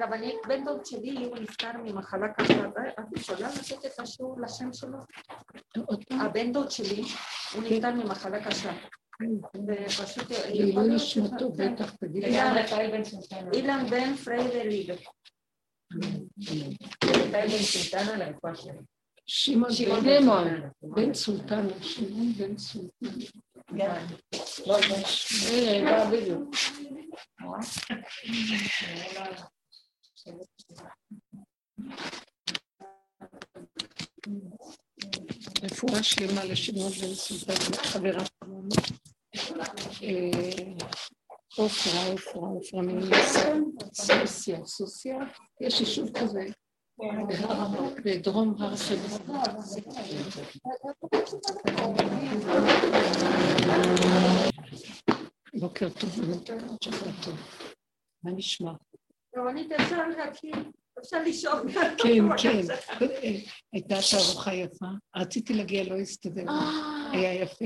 רבנית, בן דוד שלי, הוא נפטר ממחלה קשה, את יכולה לתת את השיעור לשם שלו? הבן דוד שלי, הוא נפטר ממחלה קשה. ופשוט... לעילוי נשמתו, בטח, תגידי. אילן בן פריידר ליגה. שמעון בן בן סולטן, שמעון בן סולטן. רפואה שלמה לשמעון בן סולטן, חברה שלנו. עופרה, עופרה, עופרה סוסיה, סוסיה, יש יישוב כזה. בדרום הר חברון. בוקר טוב, שבוע טוב. מה נשמע? רבנית, אפשר להקשיב, אפשר לשאול. כן, כן. הייתה תערוכה יפה. רציתי להגיע, לא הסתדר. היה יפה.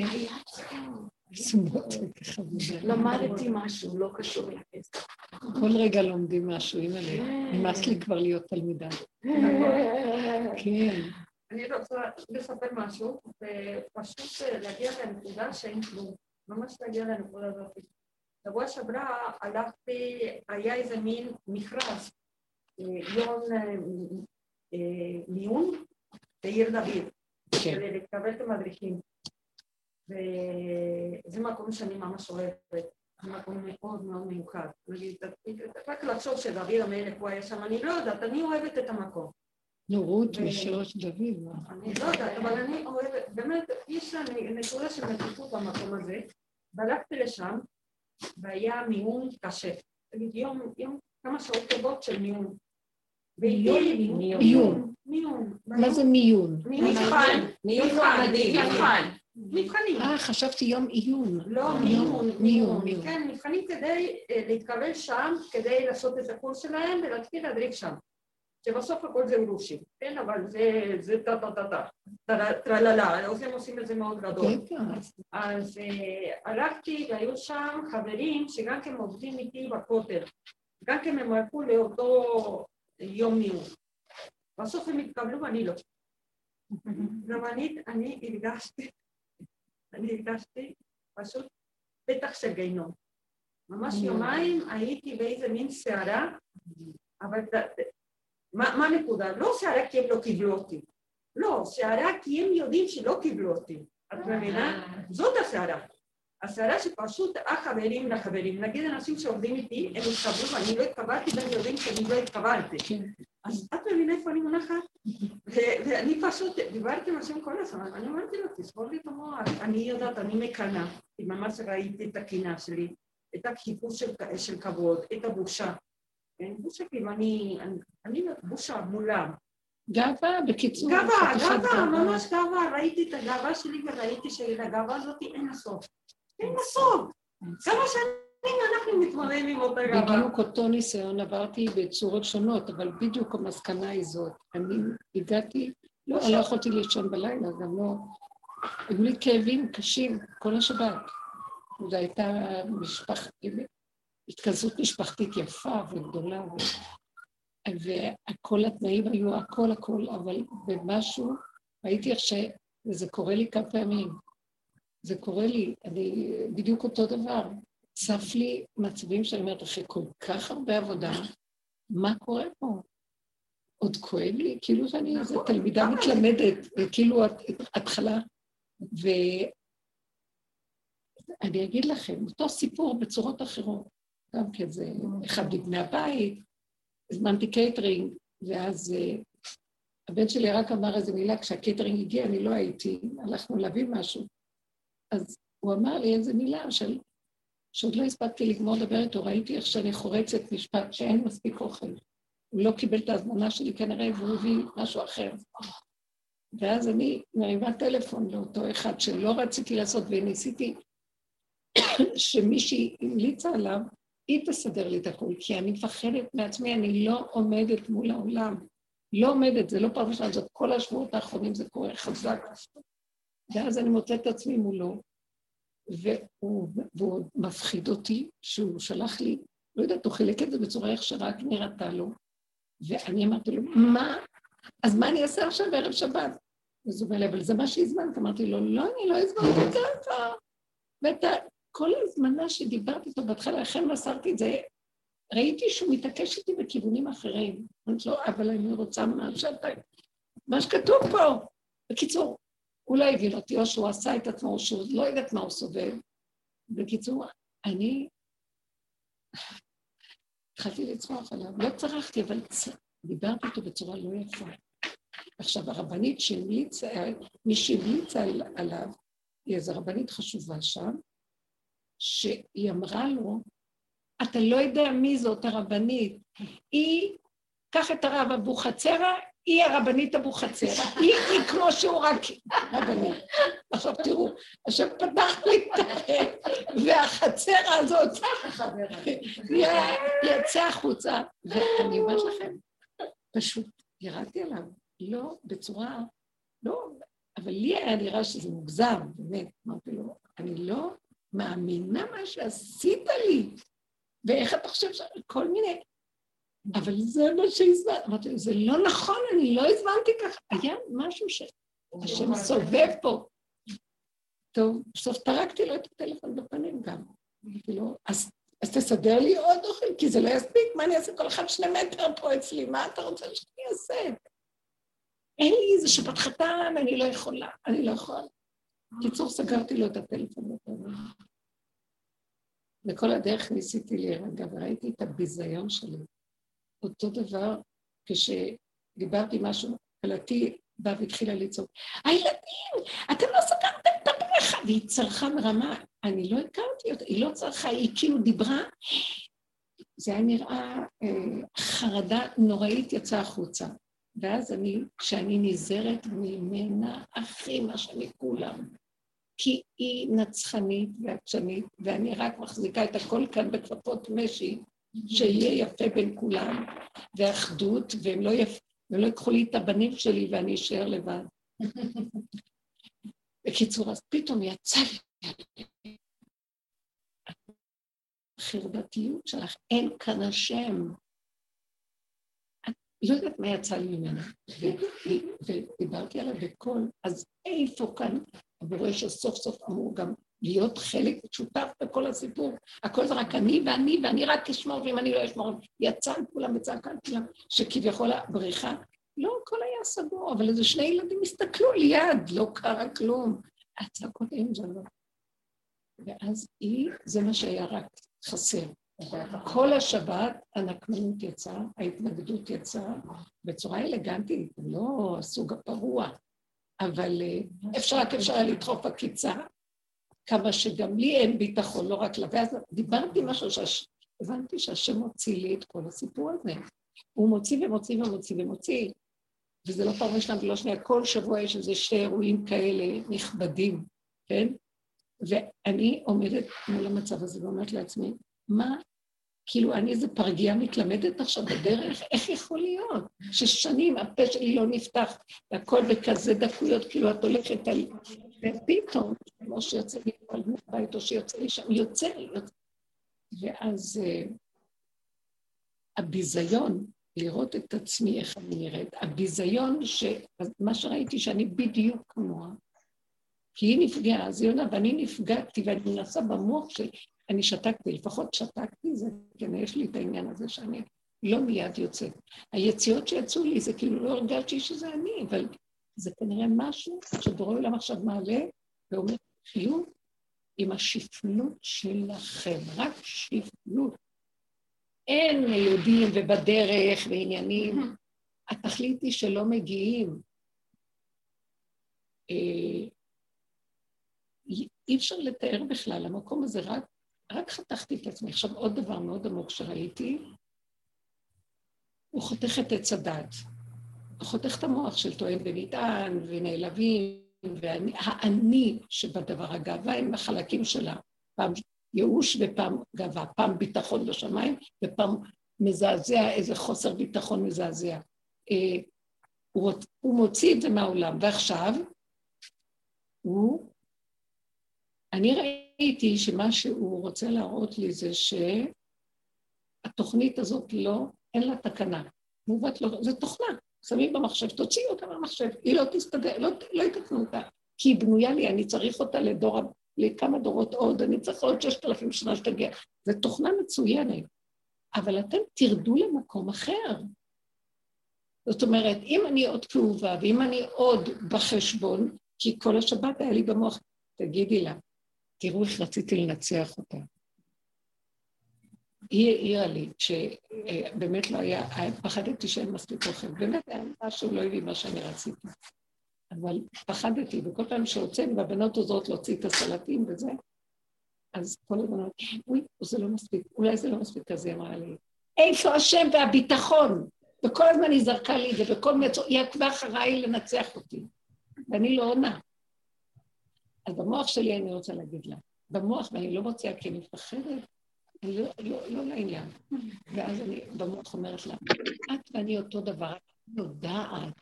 למדתי משהו, לא קשור לכסף. כל רגע לומדים משהו, הנה לי. נמאס לי כבר להיות תלמידה. כן. אני רוצה לספר משהו, ופשוט להגיע לנקודה שאין כלום. ממש להגיע לנקודה הזאת. שבוע שעברה הלכתי, היה איזה מין מכרז, יום מיון בעיר דוד, כדי לקבל את המדריכים. וזה מקום שאני ממש אוהבת, זה מקום מאוד מאוד מיוחד. נגיד, רק לחשוב שדוד המלך הוא היה שם, אני לא יודעת, אני אוהבת את המקום. נו, רות משירות דוד. אני לא יודעת, אבל אני אוהבת, באמת, יש נקודה של מתיחות במקום הזה, והלכתי לשם, והיה מיון קשה. נגיד, יום, יום, כמה שעות טובות של מיון. מיון. מיון. מה זה מיון? מבחן. מיון מועמדים. מבחן. מבחנים. אה, חשבתי יום עיון. לא, מיון. מיון. כן, מבחנים כדי להתקבל שם, כדי לעשות את הקורס שלהם ולהתחיל להדריך שם. שבסוף הכל זה אורושים, כן? אבל זה טה-טה-טה-טה, טרללה, הם עושים את זה מאוד גדול. אז הלכתי והיו שם חברים שגם כן עובדים איתי בכותל, גם כן הם הלכו לאותו יום מיון. בסוף הם התקבלו ואני לא. רבנית, אני הרגשתי, אני הרגשתי פשוט פתח של גיהנום. ממש יומיים הייתי באיזה מין סערה, אבל מה הנקודה? לא סערה כי הם לא קיבלו אותי. לא, סערה כי הם יודעים שלא קיבלו אותי. את מבינה? זאת הסערה. הסערה שפשוט החברים לחברים. נגיד אנשים שעובדים איתי, הם התקבלו ואני לא התקבלתי והם יודעים שאני לא התקבלתי. אז את מבינה איפה אני מונחת? ואני פשוט דיברתי עם השם כל הזמן, אני אמרתי לו, תסבור לי את המוח. אני יודעת, אני מקנאה, כי ממש ראיתי את הקינה שלי, את החיפוש של כבוד, את הבושה. כן, בושה כאילו, אני, אני בושה מולם. גאווה, בקיצור. גאווה, גאווה, ממש גאווה. ראיתי את הגאווה שלי וראיתי שלגאווה הזאת אין הסוף. אין הסוף. כמה שנים אנחנו מתמודדים עם אותה גאווה. בדיוק אותו ניסיון עברתי בצורות שונות, אבל בדיוק המסקנה היא זאת. אני הגעתי, לא, לא יכולתי לישון בלילה, גם לא... היו לי כאבים קשים כל השבת. זו הייתה משפחת... התכנסות משפחתית יפה וגדולה, ו... וכל התנאים היו הכל הכל, אבל במשהו ראיתי איך ש... וזה קורה לי כמה פעמים. זה קורה לי, אני בדיוק אותו דבר. צף לי מצבים שאני אומרת, אחרי כל כך הרבה עבודה, מה קורה פה? עוד כואב לי, כאילו שאני איזו נכון. תלמידה מתלמדת, וכאילו התחלה. ואני אגיד לכם, אותו סיפור בצורות אחרות. גם כן זה אחד מבני הבית, הזמנתי קייטרינג, ואז uh, הבן שלי רק אמר איזה מילה, כשהקייטרינג הגיע אני לא הייתי, הלכנו להביא משהו. אז הוא אמר לי איזה מילה של... שעוד לא הספקתי לגמור לדבר איתו, ראיתי איך שאני חורצת משפט שאין מספיק אוכל. הוא לא קיבל את ההזמנה שלי כנראה, והוא הביא משהו אחר. ואז אני מרימה טלפון לאותו אחד שלא רציתי לעשות, וניסיתי שמישהי המליצה עליו, היא תסדר לי את הכול, כי אני מפחדת מעצמי, אני לא עומדת מול העולם. לא עומדת, זה לא פעם ראשונה, זאת כל השבועות האחרונים זה קורה חזק. ואז אני מוצאת את עצמי מולו, והוא, והוא מפחיד אותי שהוא שלח לי, לא יודעת, הוא חילק את זה בצורה איך שרק נראתה לו. ואני אמרתי לו, מה? אז מה אני אעשה עכשיו בערב שבת? אז הוא אומר לי, אבל זה מה שהזמנת. אמרתי לו, לא, אני לא הזמנתי ככה. ואת כל הזמנה שדיברתי איתו בהתחלה, לכן מסרתי את זה, ראיתי שהוא מתעקש איתי בכיוונים אחרים. אמרתי לו, אבל אני רוצה מה שאתה... מה שכתוב פה. בקיצור, הוא לא הבין אותי, או שהוא עשה את עצמו, או שהוא לא יודעת מה הוא סובל. בקיצור, אני התחלתי לצמוח עליו, לא צרחתי, אבל צ... דיברתי איתו בצורה לא יפה. עכשיו, הרבנית שהמליצה, מי שהמליצה על, עליו, היא איזו רבנית חשובה שם, שהיא אמרה לו, אתה לא יודע מי זאת הרבנית, היא, קח את הרב אבוחצירא, היא הרבנית אבוחצירא, היא, היא כמו שהוא רק רבנית. עכשיו תראו, השם פתח לי את הפה, והחצר הזאת יצא החוצה, ואני אומרת לכם, פשוט ירדתי עליו, לא בצורה, לא, אבל לי היה נראה שזה מוגזם, באמת, אמרתי לו, אני לא מאמינה מה שעשית לי, ואיך אתה חושב ש... כל מיני... אבל זה מה שהזמנת. אמרתי זה לא נכון, אני לא הזמנתי ככה. היה משהו שהשם סובב פה. טוב, בסוף טרקתי לו את הטלפון בפנים גם. אמרתי לו, אז, אז תסדר לי עוד אוכל, כי זה לא יספיק, מה אני אעשה? כל אחד שני מטר פה אצלי, מה אתה רוצה שאני אעשה? אין לי איזה שבת חתן, אני לא יכולה, אני לא יכולה. קיצור, סגרתי לו את הטלפון. וכל הדרך ניסיתי להירגע, וראיתי את הביזיון שלי. אותו דבר, כשדיברתי משהו, קלטי באה והתחילה לצעוק, הילדים, אתם לא סגרתם את הבריכה! והיא צרחה מרמה, אני לא הכרתי אותה, היא לא צרחה, היא כאילו דיברה, זה היה נראה, אה, חרדה נוראית יצאה החוצה. ואז אני, כשאני נזהרת ממנה הכי מה שאני כולם, כי היא נצחנית ועקשנית, ואני רק מחזיקה את הכל כאן בכפפות משי, שיהיה יפה בין כולם, ואחדות, והם לא, יפ... והם לא ייקחו לי את הבנים שלי ואני אשאר לבד. בקיצור, אז פתאום יצא לי החרדתיות שלך, אין כאן השם. לא יודעת מה יצא לי ממנה, ודיברתי עליו בקול, אז איפה כאן הבורא שסוף סוף אמור גם להיות חלק שותף בכל הסיפור. הכל זה רק אני ואני, ואני רק אשמור, ואם אני לא אשמור, יצא על כולם וצעק על כולם, שכביכול הבריחה. לא, הכל היה סגור, אבל איזה שני ילדים הסתכלו ליד, לא קרה כלום. הצעקות אינג'לות. ואז היא, זה מה שהיה רק חסר. כל השבת הנקמנות יצאה, ההתנגדות יצאה בצורה אלגנטית, לא הסוג הפרוע, אבל אה, אפשר רק אפשר היה לדחוף עקיצה, כמה שגם לי אין ביטחון, לא רק לה. ואז דיברתי משהו שהבנתי שהשם מוציא לי את כל הסיפור הזה. הוא מוציא ומוציא ומוציא ומוציא, וזה לא פעם ראשונה ולא שנייה, כל שבוע יש איזה שתי אירועים כאלה נכבדים, כן? ואני עומדת מול המצב הזה ואומרת לעצמי, מה כאילו, אני איזה פרגייה מתלמדת עכשיו בדרך, איך יכול להיות ששנים הפה שלי לא נפתח, והכל בכזה דקויות, כאילו את הולכת על... ופתאום, כמו שיוצא לי על בית, או שיוצא לי שם, יוצא לי. ואז uh, הביזיון, לראות את עצמי, איך אני נראית, הביזיון, ש... מה שראיתי שאני בדיוק כמוה, כי היא נפגעה, אז היא עונה, ואני נפגעתי, ואני מנסה במוח שלי, אני שתקתי, לפחות שתקתי, זה כן, יש לי את העניין הזה שאני לא מיד יוצאת. היציאות שיצאו לי, זה כאילו לא הרגשתי שזה אני, אבל זה כנראה משהו שבורא עולם עכשיו מעלה ואומר, חיו עם השפלות שלכם, רק שפלות. אין יודעים ובדרך ועניינים. התכלית היא שלא מגיעים. אה, אי אפשר לתאר בכלל, המקום הזה רק רק חתכתי את עצמי. עכשיו, עוד דבר מאוד עמוק שראיתי, הוא חותך את עץ הדת. הוא חותך את המוח של טוען ונטען ונעלבים, והאני שבדבר, הגאווה הם החלקים שלה. פעם ייאוש ופעם גאווה, פעם ביטחון בשמיים ופעם מזעזע, איזה חוסר ביטחון מזעזע. אה, הוא, הוא מוציא את זה מהעולם, ועכשיו הוא... אני ראיתי ראיתי שמה שהוא רוצה להראות לי זה שהוא התוכנית הזאת לא, אין לה תקנה. מעוות לא, זה תוכנה, שמים במחשב, תוציאי אותה מהמחשב, היא לא תסתדר, לא, לא יתקנו אותה, כי היא בנויה לי, אני צריך אותה לדור, לכמה דורות עוד, אני צריך עוד ששת אלפים שנה שתגיע. זו תוכנה מצוינת, אבל אתם תרדו למקום אחר. זאת אומרת, אם אני עוד כאובה, ואם אני עוד בחשבון, כי כל השבת היה לי במוח, תגידי לה, תראו איך רציתי לנצח אותה. היא העירה לי שבאמת לא היה, פחדתי שאין מספיק אוכל, באמת היה משהו לא הביא מה שאני רציתי. אבל פחדתי, וכל פעם שהוצאנו, והבנות עוזרות להוציא את הסלטים וזה, אז כל אמרתי, אוי, זה לא מספיק, אולי זה לא מספיק, אז היא אמרה לי, איפה השם והביטחון? וכל הזמן היא זרקה לי את זה, וכל מיני, היא עקבה אחריי לנצח אותי, ואני לא עונה. אז במוח שלי אני רוצה להגיד לה, במוח, ואני לא מוציאה כי אני מפחדת, לא, לא, לא לעניין. ואז אני במוח אומרת לה, את ואני אותו דבר, את יודעת.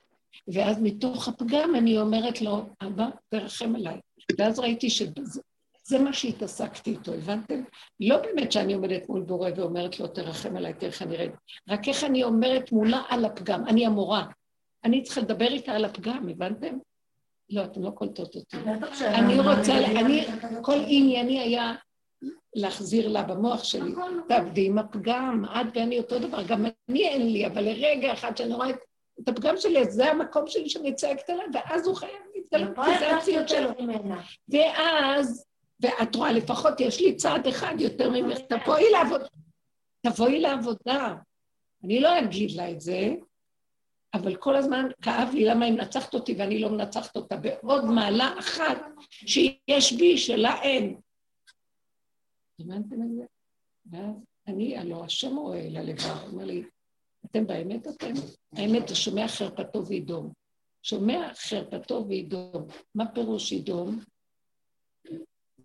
ואז מתוך הפגם אני אומרת לו, אבא, תרחם עליי. ואז ראיתי שזה מה שהתעסקתי איתו, הבנתם? לא באמת שאני עומדת מול בורא ואומרת לו, תרחם עליי, תראה איך אני רד. רק איך אני אומרת מולה על הפגם, אני המורה. אני צריכה לדבר איתה על הפגם, הבנתם? לא, אתם לא קולטות אותי. אני רוצה, אני, כל ענייני היה להחזיר לה במוח שלי, תעבדי עם הפגם, את ואני אותו דבר, גם אני אין לי, אבל לרגע אחד שאני רואה את הפגם שלי, זה המקום שלי שאני צועקת עליו, ואז הוא חייב להתגלות, כי זה הציוד שלו. ואז, ואת רואה, לפחות יש לי צעד אחד יותר ממך, תבואי לעבודה. תבואי לעבודה. אני לא אגיד לה את זה, אבל כל הזמן כאב לי למה היא מנצחת אותי ואני לא מנצחת אותה בעוד מעלה אחת שיש בי שלה אין. הבנתם את זה? ואז אני, הלא השם רואה אל הלבב, הוא אומר לי, אתם באמת אתם? האמת, שומע חרפתו וידום. שומע חרפתו וידום. מה פירוש ידום?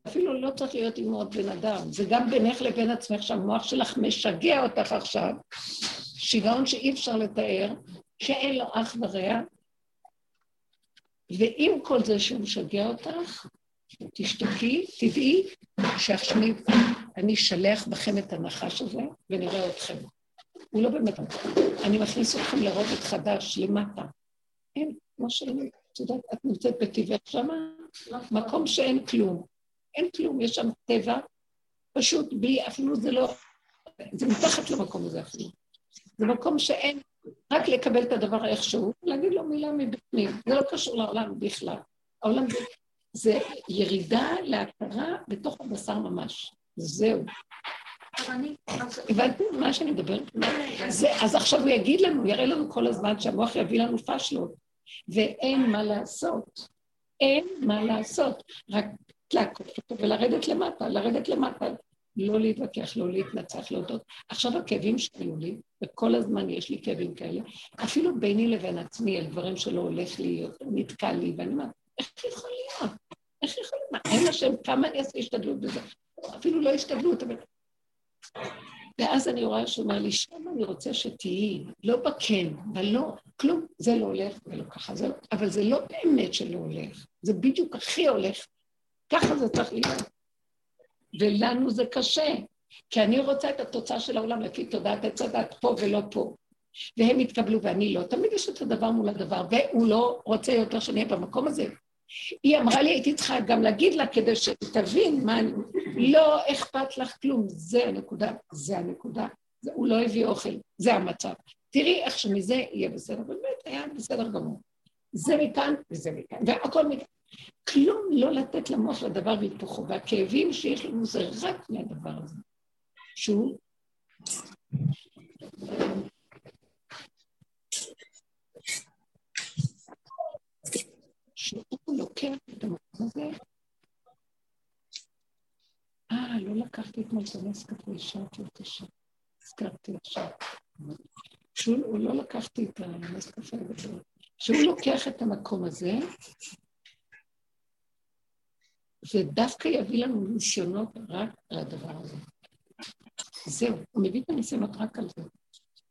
אפילו לא צריך להיות עם עוד בן אדם, זה גם בינך לבין עצמך שהמוח שלך משגע אותך עכשיו, שיגעון שאי אפשר לתאר, שאין לו אח ורע, ועם כל זה שהוא משגע אותך, תשתקי, תדעי שעכשיו אני אשלח בכם את הנחש הזה ונראה אתכם. הוא לא באמת, אני מכניס אתכם לרובד חדש, למטה. אין, כמו שאני, את יודעת, את נמצאת בטבעך שמה, מקום שאין כלום. אין כלום, יש שם טבע, פשוט בלי, אפילו זה לא, זה מתחת למקום הזה אפילו. זה מקום שאין, רק לקבל את הדבר איכשהו, להגיד לו מילה מבפנים. זה לא קשור לעולם בכלל. העולם זה זה ירידה להכרה בתוך הבשר ממש. זהו. הבנתם מה שאני מדברת? אז עכשיו הוא יגיד לנו, יראה לנו כל הזמן שהמוח יביא לנו פשלות, ואין מה לעשות. אין מה לעשות. רק לעקוף אותו ולרדת למטה, לרדת למטה. לא להתווכח, לא להתנצח, להודות. עכשיו הכאבים שהיו לי, וכל הזמן יש לי כאבים כאלה, אפילו ביני לבין עצמי, על דברים שלא הולך לי, נתקע לי, ואני אומרת, איך יכול להיות? איך יכול להיות? מה, אין השם, כמה אני אעשה השתדלות בזה? אפילו לא השתדלות, אבל... ואז אני רואה שהוא אומר לי, שם אני רוצה שתהיי, לא בכן, ולא, כלום, זה לא הולך ולא ככה, זה לא, אבל זה לא באמת שלא הולך, זה בדיוק הכי הולך, ככה זה צריך להיות. ולנו זה קשה, כי אני רוצה את התוצאה של העולם לפי תודעת עץ הדת פה ולא פה. והם יתקבלו ואני לא. תמיד יש את הדבר מול הדבר, והוא לא רוצה יותר שאני אהיה במקום הזה. היא אמרה לי, הייתי צריכה גם להגיד לה כדי שתבין מה אני... לא אכפת לך כלום, זה הנקודה, זה הנקודה. זה, הוא לא הביא אוכל, זה המצב. תראי איך שמזה יהיה בסדר, באמת היה בסדר גמור. זה מכאן וזה מכאן, והכל מכאן. כלום לא לתת למוח לדבר והיפוכו, והכאבים שיש לנו זה רק מהדבר הזה, שהוא שהוא לוקח את המקום הזה. אה, לא לקחתי את הנס קפה, השארתי אותו שם. הזכרתי עכשיו. שהוא לא לקחתי את הנס הגדול. שהוא לוקח את המקום הזה, ודווקא יביא לנו ניסיונות רק על הדבר הזה. זהו, הוא מביא את הניסיונות רק על זה.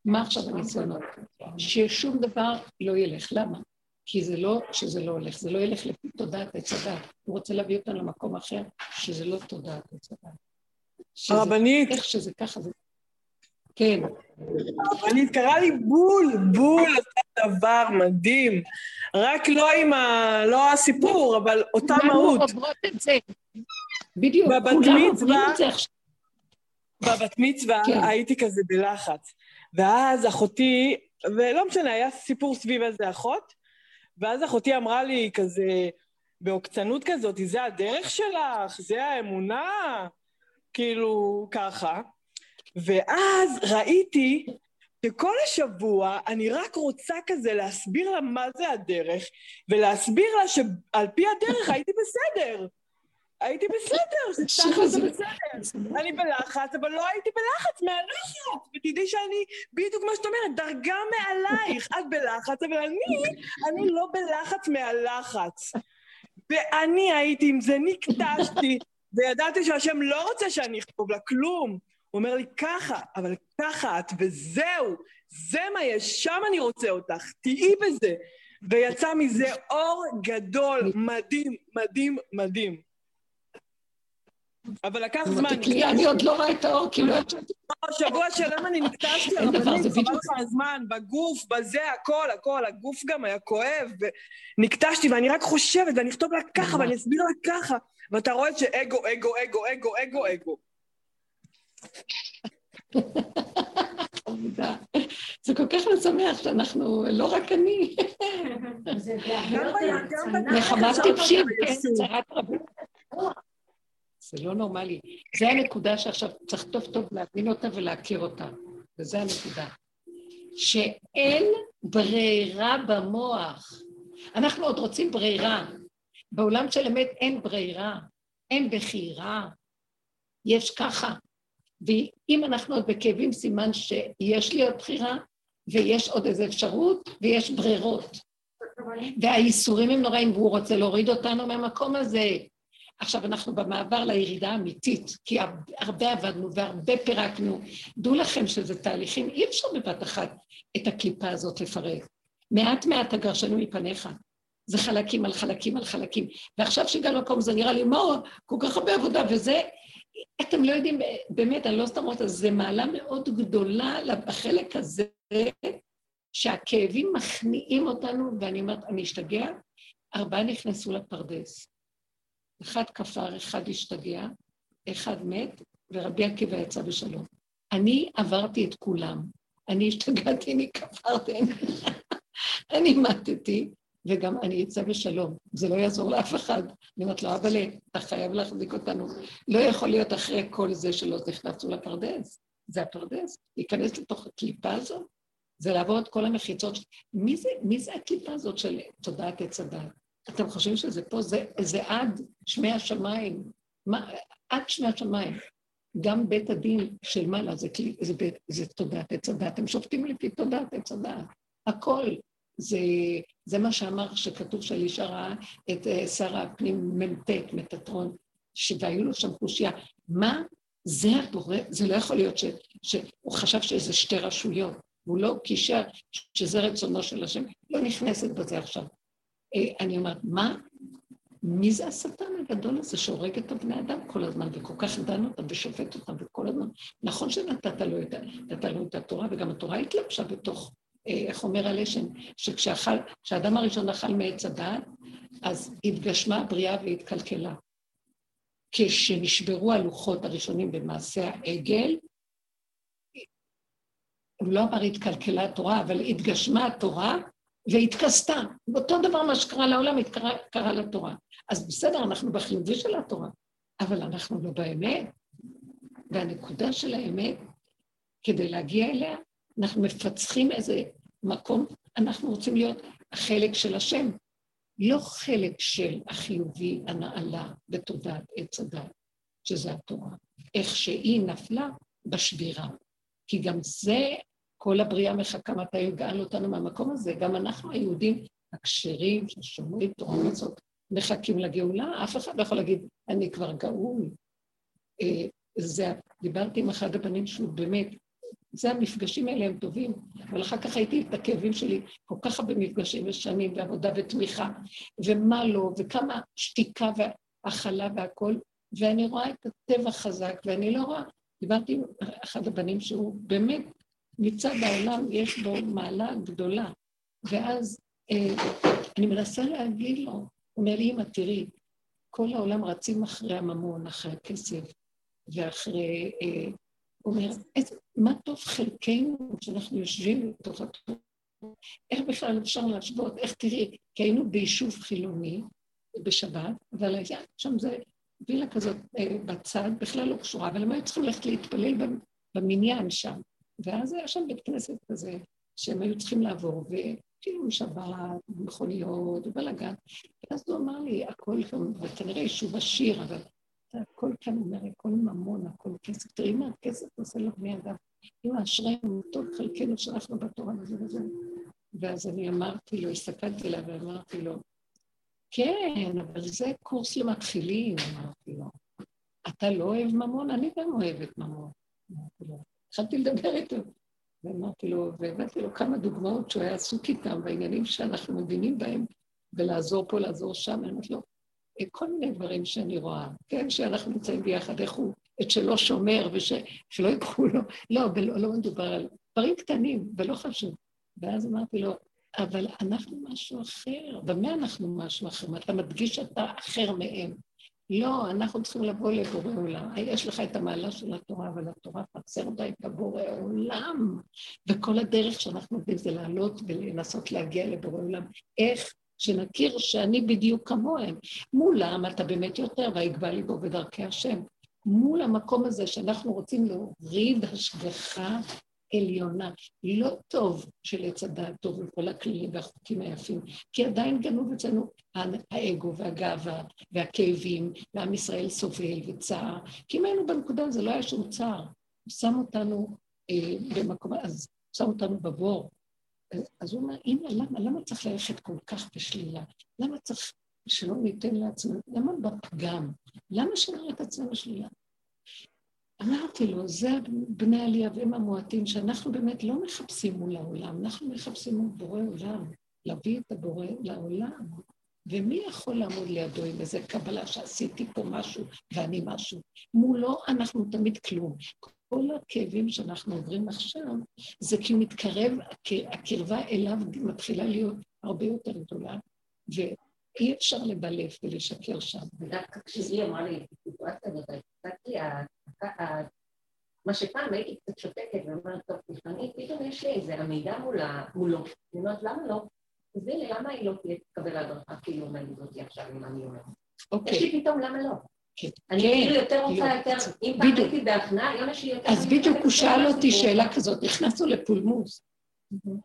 מה עכשיו הניסיונות? ששום דבר לא ילך. למה? כי זה לא שזה לא הולך, זה לא ילך לפי תודעת עץ הדת. הוא רוצה להביא אותנו למקום אחר, שזה לא תודעת עץ הדת. הרבנית. איך שזה ככה זה... כן. אני קרא לי בול, בול, עושה דבר מדהים. רק לא עם ה... לא הסיפור, אבל אותה מהות. כולנו עוברות את זה. בדיוק. בבת מצווה כן. הייתי כזה בלחץ. ואז אחותי, ולא משנה, היה סיפור סביב איזה אחות, ואז אחותי אמרה לי כזה, בעוקצנות כזאת, זה הדרך שלך, זה האמונה, כאילו, ככה. ואז ראיתי שכל השבוע אני רק רוצה כזה להסביר לה מה זה הדרך, ולהסביר לה שעל פי הדרך הייתי בסדר. הייתי בסדר, זה בסדר. אני בלחץ, אבל לא הייתי בלחץ מהלחץ. ותדעי שאני, בדיוק מה שאת אומרת, דרגה מעלייך. את בלחץ, אבל אני, אני לא בלחץ מהלחץ. ואני הייתי עם זה, נקטשתי, וידעתי שהשם לא רוצה שאני אכתוב לה כלום. הוא אומר לי, ככה, אבל ככה את, וזהו, זה מה יש, שם אני רוצה אותך, תהיי בזה. ויצא מזה אור גדול, מדהים, מדהים, מדהים. אבל לקח זמן. אני עוד לא רואה את האור, כי לא יצאתי. שבוע שלם אני נקטשתי, אבל אני חבל לך הזמן, בגוף, בזה, הכל, הכל, הגוף גם היה כואב, ונקטשתי, ואני רק חושבת, ואני אכתוב לה ככה, ואני אסביר לה ככה, ואתה רואה שאגו, אגו, אגו, אגו, אגו, אגו. זה כל כך משמח שאנחנו, לא רק אני. נחמה טיפשית, כן, צרת רבות. זה לא נורמלי. זה הנקודה שעכשיו צריך טוב טוב להבין אותה ולהכיר אותה, וזו הנקודה. שאין ברירה במוח. אנחנו עוד רוצים ברירה. בעולם של אמת אין ברירה, אין בחירה, יש ככה. ואם אנחנו עוד בכאבים, סימן שיש לי עוד בחירה, ויש עוד איזו אפשרות, ויש ברירות. והאיסורים הם נוראים, והוא רוצה להוריד אותנו מהמקום הזה. עכשיו אנחנו במעבר לירידה האמיתית, כי הרבה עבדנו והרבה פירקנו. דעו לכם שזה תהליכים, אי אפשר בבת אחת את הקליפה הזאת לפרק. מעט מעט הגרשנו מפניך. זה חלקים על חלקים על חלקים. ועכשיו שהגענו למקום זה נראה לי, מה, כל כך הרבה עבודה, וזה, אתם לא יודעים, באמת, אני לא סתם אומרת, זה מעלה מאוד גדולה בחלק הזה, שהכאבים מכניעים אותנו, ואני אומרת, אני אשתגע, ארבעה נכנסו לפרדס. אחד כפר, אחד השתגע, אחד מת, ורבי עקיבא יצא בשלום. אני עברתי את כולם. אני השתגעתי, אני כפרתי, אני מתתי, וגם אני אצא בשלום. זה לא יעזור לאף אחד. אני אומרת לו, אבל אתה חייב להחזיק אותנו. לא יכול להיות אחרי כל זה שלא נכנסו לפרדס. זה הפרדס. להיכנס לתוך הקליפה הזאת, זה לעבור את כל המחיצות. מי זה, מי זה הקליפה הזאת של תודעת עץ הדת? אתם חושבים שזה פה, זה, זה עד שמי השמיים, מה, עד שמי השמיים. גם בית הדין של מעלה זה, זה, זה, זה תודעת עץ הדת, הם שופטים לפי תודעת עץ הדת, הכל. זה, זה מה שאמר, שכתוב שאלישע ראה את uh, שר הפנים מ"ט, מטטרון, והיו לו שם קושייה. מה זה הבורא, זה לא יכול להיות ש, שהוא חשב שזה שתי רשויות, והוא לא קישר שזה רצונו של השם, לא נכנסת בזה עכשיו. אה, אני אומרת, מה? מי זה השטן הגדול הזה שהורג את הבני אדם כל הזמן, וכל כך דן אותם ושופט אותם, וכל הזמן... נכון שנתת לו את, לו את התורה, וגם התורה התלבשה בתוך, אה, איך אומר הלשם, שכשהאדם הראשון אכל מעץ הדעת, אז התגשמה הבריאה והתקלקלה. כשנשברו הלוחות הראשונים במעשה העגל, הוא לא אמר התקלקלה התורה, אבל התגשמה התורה, והתכסתה. אותו דבר מה שקרה לעולם, קרה לתורה. אז בסדר, אנחנו בחיובי של התורה, אבל אנחנו לא באמת. והנקודה של האמת, כדי להגיע אליה, אנחנו מפצחים איזה מקום, אנחנו רוצים להיות החלק של השם, לא חלק של החיובי, הנעלה בתודעת עץ הדת, שזה התורה. איך שהיא נפלה בשבירה. כי גם זה כל הבריאה מחכה מתי יגאל אותנו מהמקום הזה. גם אנחנו היהודים הכשרים, ששומרים תורה ומצוות, מחכים לגאולה. אף אחד לא יכול להגיד, אני כבר גאול. אה, זה, דיברתי עם אחד הבנים שהוא באמת, זה המפגשים האלה הם טובים, אבל אחר כך הייתי את הכאבים שלי, כל כך הרבה מפגשים ושנים ועבודה ותמיכה, ומה לא, וכמה שתיקה והכלה והכול, ואני רואה את הטבע חזק, ואני לא רואה דיברתי עם אחד הבנים שהוא באמת, מצד העולם יש בו מעלה גדולה. ואז אה, אני מנסה להגיד לו, הוא אומר לי, אמא, תראי, כל העולם רצים אחרי הממון, אחרי הכסף, ואחרי... אה, הוא אומר, מה טוב חלקנו שאנחנו יושבים בתוך התחום? איך בכלל אפשר להשוות? איך תראי, כי היינו ביישוב חילוני בשבת, אבל היה שם זה וילה כזאת אה, בצד, בכלל לא קשורה, אבל הם היו צריכים ללכת להתפלל במניין שם. ואז היה שם בית כנסת כזה, שהם היו צריכים לעבור, וכאילו שבת, מכוניות, ובלאגן. ואז הוא אמר לי, הכל כאן, וכנראה יישוב עשיר, אבל הכל כאן אומר, הכל ממון, הכל כסף. תראי מה הכסף עושה לבני אדם. אם אשרינו, טוב חלקנו שאנחנו בתורה וזה וזה. ואז אני אמרתי לו, הסתכלתי עליו ואמרתי לו, כן, אבל זה קורס למתחילים, אמרתי לו. אתה לא אוהב ממון? אני גם אוהבת ממון. אמרתי לו. התחלתי לדבר איתו, ואמרתי לו, והבאתי לו כמה דוגמאות שהוא היה עסוק איתם בעניינים שאנחנו מבינים בהם, ולעזור פה, לעזור שם. אני אומרת לו, כל מיני דברים שאני רואה, כן, שאנחנו נמצאים ביחד, איך הוא את שלו שומר, ושלא יקחו לו, לא, ולא, לא מדובר על דברים קטנים, ולא חשוב. ואז אמרתי לו, אבל אנחנו משהו אחר. במה אנחנו משהו אחר? אתה מדגיש שאתה אחר מהם. לא, אנחנו צריכים לבוא לבורא עולם. יש לך את המעלה של התורה, אבל התורה חסר בה את הבורא עולם. וכל הדרך שאנחנו עובדים זה לעלות ולנסות להגיע לבורא עולם. איך? שנכיר שאני בדיוק כמוהם. מולם אתה באמת יותר, ויגבה ליבו בדרכי השם. מול המקום הזה שאנחנו רוצים להוריד השגחה עליונה. לא טוב של עץ הדעת טוב עם כל הכללים והחוקים היפים, כי עדיין גנוב אצלנו האגו והגאווה והכאבים, ועם ישראל סובל וצער. כי אם היינו בנקודה הזו, לא היה שום צער. הוא שם אותנו אה, במקום, אז שם אותנו בבור. אז הוא אומר, אמא, למה, למה צריך ללכת כל כך בשלילה? למה צריך שלא ניתן לעצמנו? למה בפגם? למה שנראה את עצמנו שלילה? אמרתי לו, זה בני עלייה והם המועטים, שאנחנו באמת לא מחפשים מול העולם, אנחנו מחפשים מול בורא עולם, להביא את הבורא לעולם. ומי יכול לעמוד לידו עם איזה קבלה שעשיתי פה משהו ואני משהו? מולו אנחנו תמיד כלום. כל הכאבים שאנחנו עוברים עכשיו, זה כי מתקרב, הקרבה אליו מתחילה להיות הרבה יותר גדולה, ואי אפשר לבלף ולשקר שם. ודווקא כשהיא אמרה לי, סיטואציה הזאת, מה שפעם הייתי קצת שותקת ואומרת, טוב, תפענית, פתאום יש לי איזה עמידה מולו. אני אומרת, למה לא? תסביר למה היא לא תקבל הדרכה כאילו אותי עכשיו, אם אני אומרת? אוקיי. יש לי פתאום, למה לא? כן. אני כאילו יותר רוצה לא. יותר, אם פעם הייתי בהכנעה, היום יש לי יותר... אז בדיוק הוא שאל אותי שאלה כזאת, נכנסנו לפולמוס.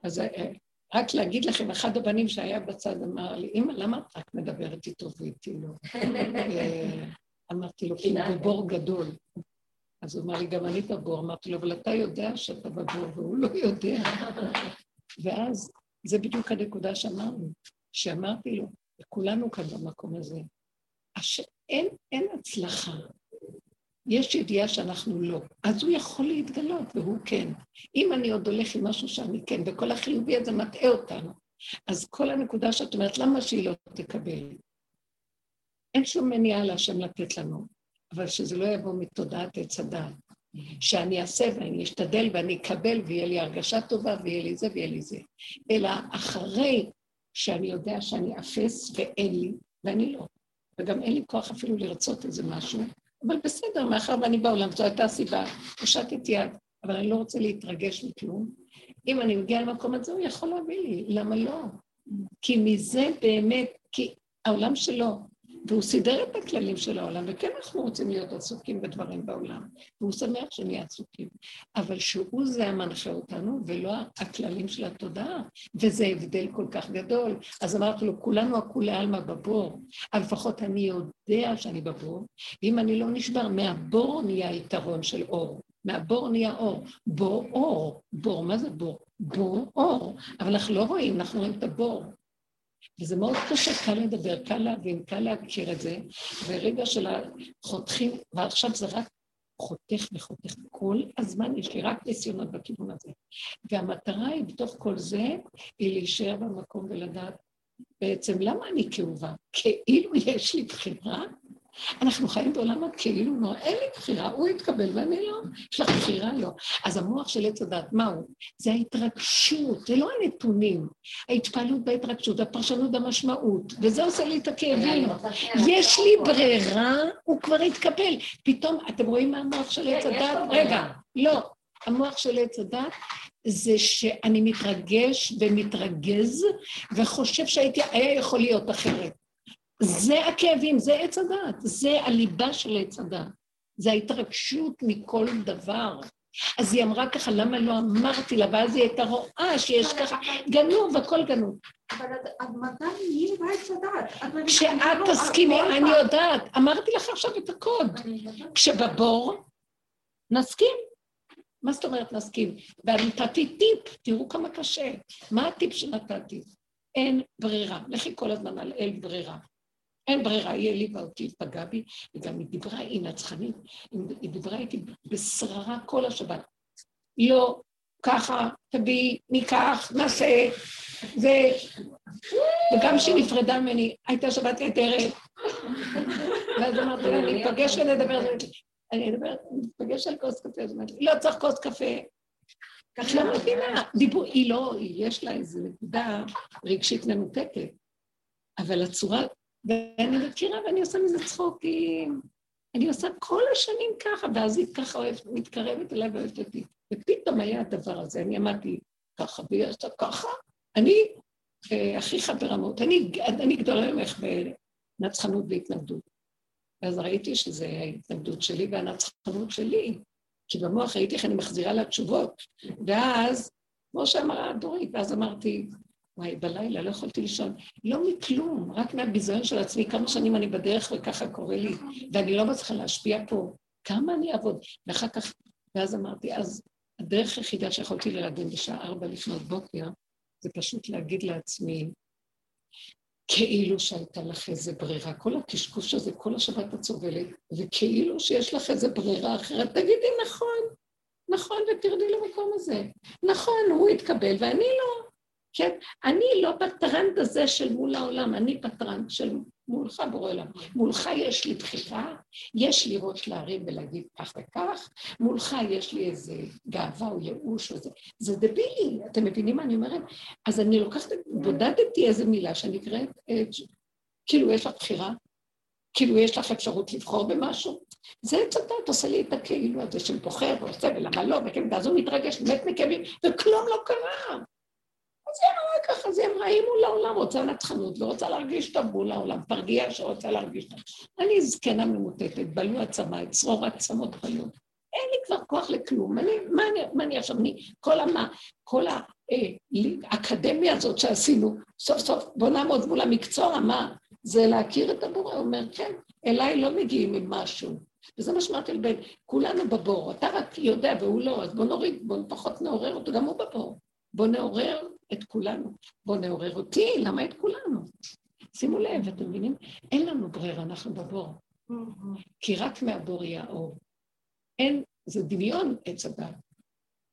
אז אה, רק להגיד לכם, אחד הבנים שהיה בצד אמר לי, אמא, למה את רק מדברת איתו ואיתי לא? אמרתי לו, כי הוא בבור גדול. אז הוא אמר לי, גם אני בבור. אמרתי לו, אבל אתה יודע שאתה בבור, והוא לא יודע. ואז, זה בדיוק הנקודה שאמרנו, שאמרתי לו, וכולנו כאן במקום הזה, אין, אין הצלחה. יש ידיעה שאנחנו לא. אז הוא יכול להתגלות, והוא כן. אם אני עוד הולך עם משהו שאני כן, וכל החיובי הזה מטעה אותנו, אז כל הנקודה שאת אומרת, למה שהיא לא תקבל? אין שום מניעה להשם לתת לנו, אבל שזה לא יבוא מתודעת עץ הדעת. שאני אעשה ואני אשתדל ואני אקבל ויהיה לי הרגשה טובה ויהיה לי זה ויהיה לי זה. אלא אחרי שאני יודע שאני אפס ואין לי, ואני לא. וגם אין לי כוח אפילו לרצות איזה משהו, אבל בסדר, מאחר ואני בעולם, זו הייתה הסיבה, הושטתי יד, אבל אני לא רוצה להתרגש מכלום. אם אני מגיעה למקום הזה, הוא יכול להביא לי, למה לא? כי מזה באמת, כי העולם שלו, והוא סידר את הכללים של העולם, וכן אנחנו רוצים להיות עסוקים בדברים בעולם, והוא שמח שנהיה עסוקים, אבל שהוא זה המנחה אותנו, ולא הכללים של התודעה, וזה הבדל כל כך גדול. אז אמרתי לו, כולנו הכולי עלמא בבור, אבל לפחות אני יודע שאני בבור, ואם אני לא נשבר, מהבור נהיה יתרון של אור. מהבור נהיה אור. בור אור. בור, מה זה בור? בור אור. אבל אנחנו לא רואים, אנחנו רואים את הבור. וזה מאוד קשה, קל לדבר, קל להבין, קל להכיר את זה, ורגע של החותכים, ועכשיו זה רק חותך וחותך. כל הזמן יש לי רק ניסיונות בכיוון הזה. והמטרה היא בתוך כל זה, היא להישאר במקום ולדעת בעצם למה אני כאובה? כאילו יש לי בחירה? אנחנו חיים בעולם הכאילו נורא, אין לי בחירה, הוא יתקבל ואני לא. יש לך בחירה? לא. אז המוח של עץ הדת, מה הוא? זה ההתרגשות, זה לא הנתונים. ההתפעלות בהתרגשות, הפרשנות במשמעות, וזה עושה לי את הכאבים. יש לי ברירה, הוא כבר התקבל. פתאום, אתם רואים מה המוח של עץ הדת? רגע, לא. המוח של עץ הדת זה שאני מתרגש ומתרגז וחושב שהייתי, היה יכול להיות אחרת. זה הכאבים, זה עץ הדת, זה הליבה של עץ הדת. זה ההתרגשות מכל דבר. אז היא אמרה ככה, למה לא אמרתי לה? ואז היא הייתה רואה שיש ככה, גנוב, הכל גנוב. אבל עד מתי יהיה בעץ הדת? כשאת תסכימי, אני יודעת, אמרתי לך עכשיו את הקוד. כשבבור, נסכים. מה זאת אומרת נסכים? ונתתי טיפ, תראו כמה קשה. מה הטיפ שנתתי? אין ברירה. לכי כל הזמן על אין ברירה. אין ברירה, היא העליבה אותי, פגעה בי, וגם היא דיברה, היא נצחנית, היא דיברה איתי בשררה כל השבת. לא, ככה, תביאי, ניקח, נעשה, זה... וגם כשהיא נפרדה ממני, הייתה שבת נהדרת. ואז אמרתי לה, ניפגש ונדבר. אני אדבר, ניפגש על כוס קפה, אז אמרתי, לא צריך כוס קפה. כך לא מבינה, דיבור, היא לא, יש לה איזו נקודה רגשית מנותקת, אבל הצורה, ואני מכירה ואני עושה מזה צחוקים. אני עושה כל השנים ככה, ואז היא ככה אוהבת, מתקרבת אליי ואוהבת אותי. ופתאום היה הדבר הזה, אני אמרתי ככה, והיא עשתה ככה, אני אה, אחיך ברמות, אני, אני גדולה ממך בנצחנות והתנגדות. ואז ראיתי שזו ההתנגדות שלי והנצחנות שלי, כי במוח ראיתי איך אני מחזירה לה תשובות. ואז, כמו שאמרה דורית, ואז אמרתי, וואי, בלילה לא יכולתי לישון. לא מכלום, רק מהביזיון של עצמי, כמה שנים אני בדרך וככה קורה לי, ואני לא מצליחה להשפיע פה. כמה אני אעבוד? ואחר כך, ואז אמרתי, אז הדרך היחידה שיכולתי לרדם בשעה ארבע לפנות בוקר, זה פשוט להגיד לעצמי, כאילו שהייתה לך איזה ברירה. כל הקשקוש הזה, כל השבת את סובלת, וכאילו שיש לך איזה ברירה אחרת, תגידי נכון, נכון, ותרדי למקום הזה. נכון, הוא יתקבל ואני לא. כן? אני לא בטרנד הזה של מול העולם, אני בטרנד של מולך בורא עולם. מולך יש לי בחירה, יש לי ראש להרים ולהגיד כך וכך, מולך יש לי איזה גאווה או ייאוש וזה. זה דבילי, אתם מבינים מה אני אומרת? אז אני לוקחת, בודדתי איזה מילה שנקראת, אה, כאילו יש לך בחירה, כאילו יש לך אפשרות לבחור במשהו. זה עץ הדת עושה לי את הכאילו הזה של בוחר ועושה ולמה לא, וכן, ואז הוא מתרגש, מת מכאבים, וכלום לא קרה. היא אמרה ככה, אמרה, היא מול העולם רוצה נצחנות ורוצה להרגיש טוב מול העולם, פרגייה שרוצה להרגיש טוב. אני זקנה ממוטטת, בלו עצמה, צרור עצמות בלו. אין לי כבר כוח לכלום. אני, מה אני, מה אני עכשיו, אני, כל המה, כל האקדמיה אה, הזאת שעשינו, סוף סוף בוא נעמוד מול המקצוע, מה? זה להכיר את הבורא, הוא אומר, כן, אליי לא מגיעים עם משהו. וזה מה שאמרתי לבן, כולנו בבור, אתה רק יודע והוא לא, אז בוא נוריד, בוא פחות נעורר אותו, גם הוא בבור. בוא נעורר את כולנו. בואו נעורר אותי, למה את כולנו? שימו לב, אתם מבינים? אין לנו ברירה, אנחנו בבור. כי רק מהבור יהיה האור. אין, זה דמיון עץ הדת.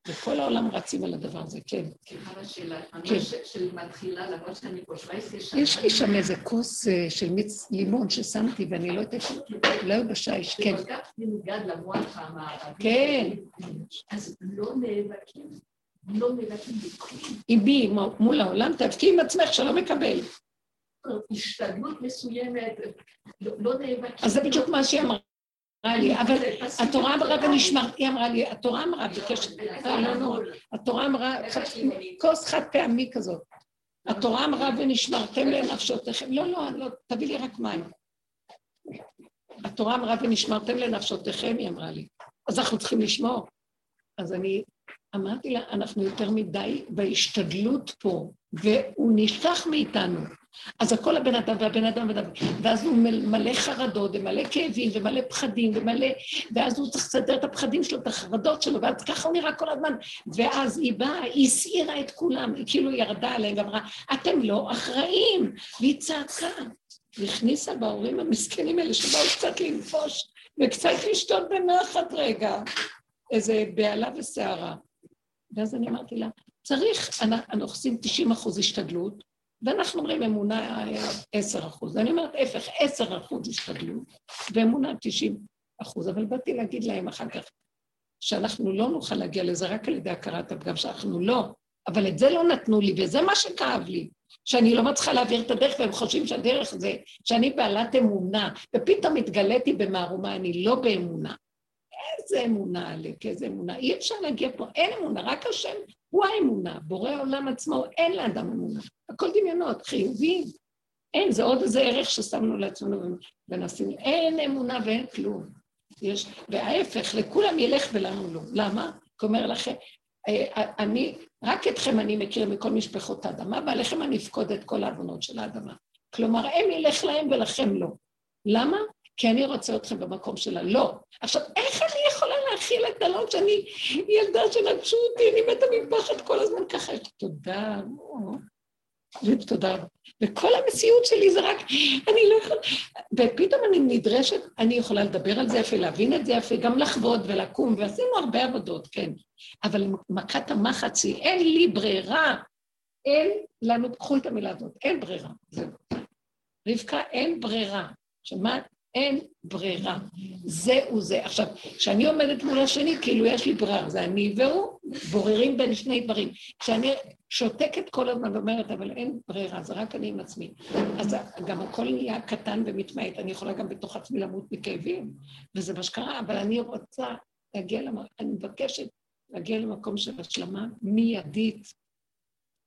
וכל העולם רצים על הדבר הזה, כן. סליחה לשאלה, כן. שמתחילה, למרות שאני פה 17 שנה... יש לי שם איזה כוס אה, של מיץ לימון ששמתי, ואני לא יודעת, לא בשיש, כן. זה כל כך מנוגד למוח המערבי. כן. אז לא נאבקים. לא מי? מול העולם? תאבקי עם עצמך שלא מקבל. השתדלות מסוימת, לא, לא נאבקים. אז זה בדיוק מה שהיא אמרה. לי, אבל התורה אמרה ונשמרת, היא אמרה לי, התורה אמרה בקשר, לא, התורה אמרה, כוס חד פעמי כזאת. התורה אמרה ונשמרתם לנפשותיכם, לא, לא, לא, תביא לי רק מים. התורה אמרה ונשמרתם לנפשותיכם, היא אמרה לי. אז אנחנו צריכים לשמור. אז אני אמרתי לה, אנחנו יותר מדי בהשתדלות פה, והוא נשכח מאיתנו. אז הכל הבן אדם והבן אדם והבן אדם, ואז הוא מלא חרדות ומלא כאבים ומלא פחדים ומלא, ואז הוא צריך לסדר את הפחדים שלו, את החרדות שלו, ואז ככה הוא נראה כל הזמן. ואז היא באה, היא הסעירה את כולם, היא כאילו ירדה עליהם ואמרה, אתם לא אחראים, והיא צעקה. והכניסה בהורים המסכנים האלה שבאו קצת לנפוש וקצת לשתות בנחת רגע, איזה בהלה וסערה. ואז אני אמרתי לה, צריך, אנחנו עושים 90 אחוז השתדלות, ואנחנו אומרים אמונה עשר אחוז. אני אומרת, ההפך, עשר אחוז השתדלות, ואמונה תשעים אחוז. אבל באתי להגיד להם אחר כך, שאנחנו לא נוכל להגיע לזה רק על ידי הכרת הפגם, שאנחנו לא. אבל את זה לא נתנו לי, וזה מה שכאב לי. שאני לא מצליחה להעביר את הדרך, והם חושבים שהדרך זה שאני בעלת אמונה, ופתאום התגליתי במערומה, אני לא באמונה. איזה אמונה, עלק, איזה אמונה. אי אפשר להגיע פה, אין אמונה, רק השם הוא האמונה. בורא העולם עצמו, אין לאדם אמונה. הכל דמיונות, חיוביים. אין, זה עוד איזה ערך ששמנו לעצמנו ונשים. אין אמונה ואין כלום. יש, וההפך, לכולם ילך ולנו לא. למה? כי אומר לכם, אה, אני, רק אתכם אני מכיר מכל משפחות האדמה, ועליכם אני אפקוד את כל העוונות של האדמה. כלומר, הם ילך להם ולכם לא. למה? כי אני רוצה אתכם במקום שלה. לא. עכשיו, איך אני להכיל את הלון שאני ילדה שנגשו אותי, אני מתה מפחד כל הזמן ככה? תודה, ותודה. וכל המציאות שלי זה רק, אני לא יכולה... ופתאום אני נדרשת, אני יכולה לדבר על זה יפה, להבין את זה יפה, גם לחוות ולקום, ועשינו הרבה עבודות, כן. אבל מכת המחץ היא, אין לי ברירה. אין לנו, קחו את המילה הזאת, אין ברירה. רבקה, אין ברירה. שמעת? אין ברירה. זהו זה. עכשיו, כשאני עומדת מול השני, כאילו יש לי ברירה, זה אני והוא, בוררים בין שני דברים. כשאני שותקת כל הזמן ואומרת, אבל אין ברירה, זה רק אני עם עצמי. אז גם הכל נהיה קטן ומתמעט, אני יכולה גם בתוך עצמי למות מכאבים, וזה מה שקרה, אבל אני רוצה להגיע למקום, אני מבקשת להגיע למקום של השלמה מיידית,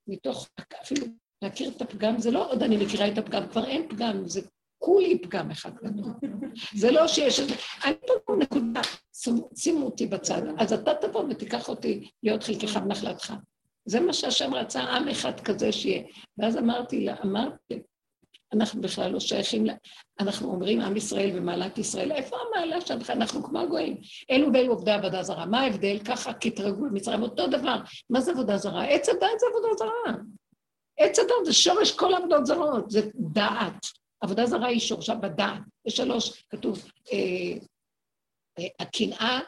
מתוך, אפילו להכיר את הפגם, זה לא עוד אני מכירה את הפגם, כבר אין פגם, זה כולי פגם אחד גדול. זה לא שיש איזה... אני פה בנקודה, שימו אותי בצד, אז אתה תבוא ותיקח אותי להיות חלקך ונחלתך. זה מה שהשם רצה, עם אחד כזה שיהיה. ואז אמרתי לה, אמרתי, אנחנו בכלל לא שייכים, לה, אנחנו אומרים עם ישראל ומעלת ישראל, איפה המעלה שלך? אנחנו כמו הגויים. אלו ואלו עובדי עבודה זרה. מה ההבדל? ככה קטרגו במצרים, אותו דבר. מה זה עבודה זרה? עץ הדת זה עבודה זרה. עץ הדת זה שורש כל עבודות זרות, זה דעת. עבודה זרה היא שורשה בדעת. יש שלוש, כתוב, אה, אה, הקנאה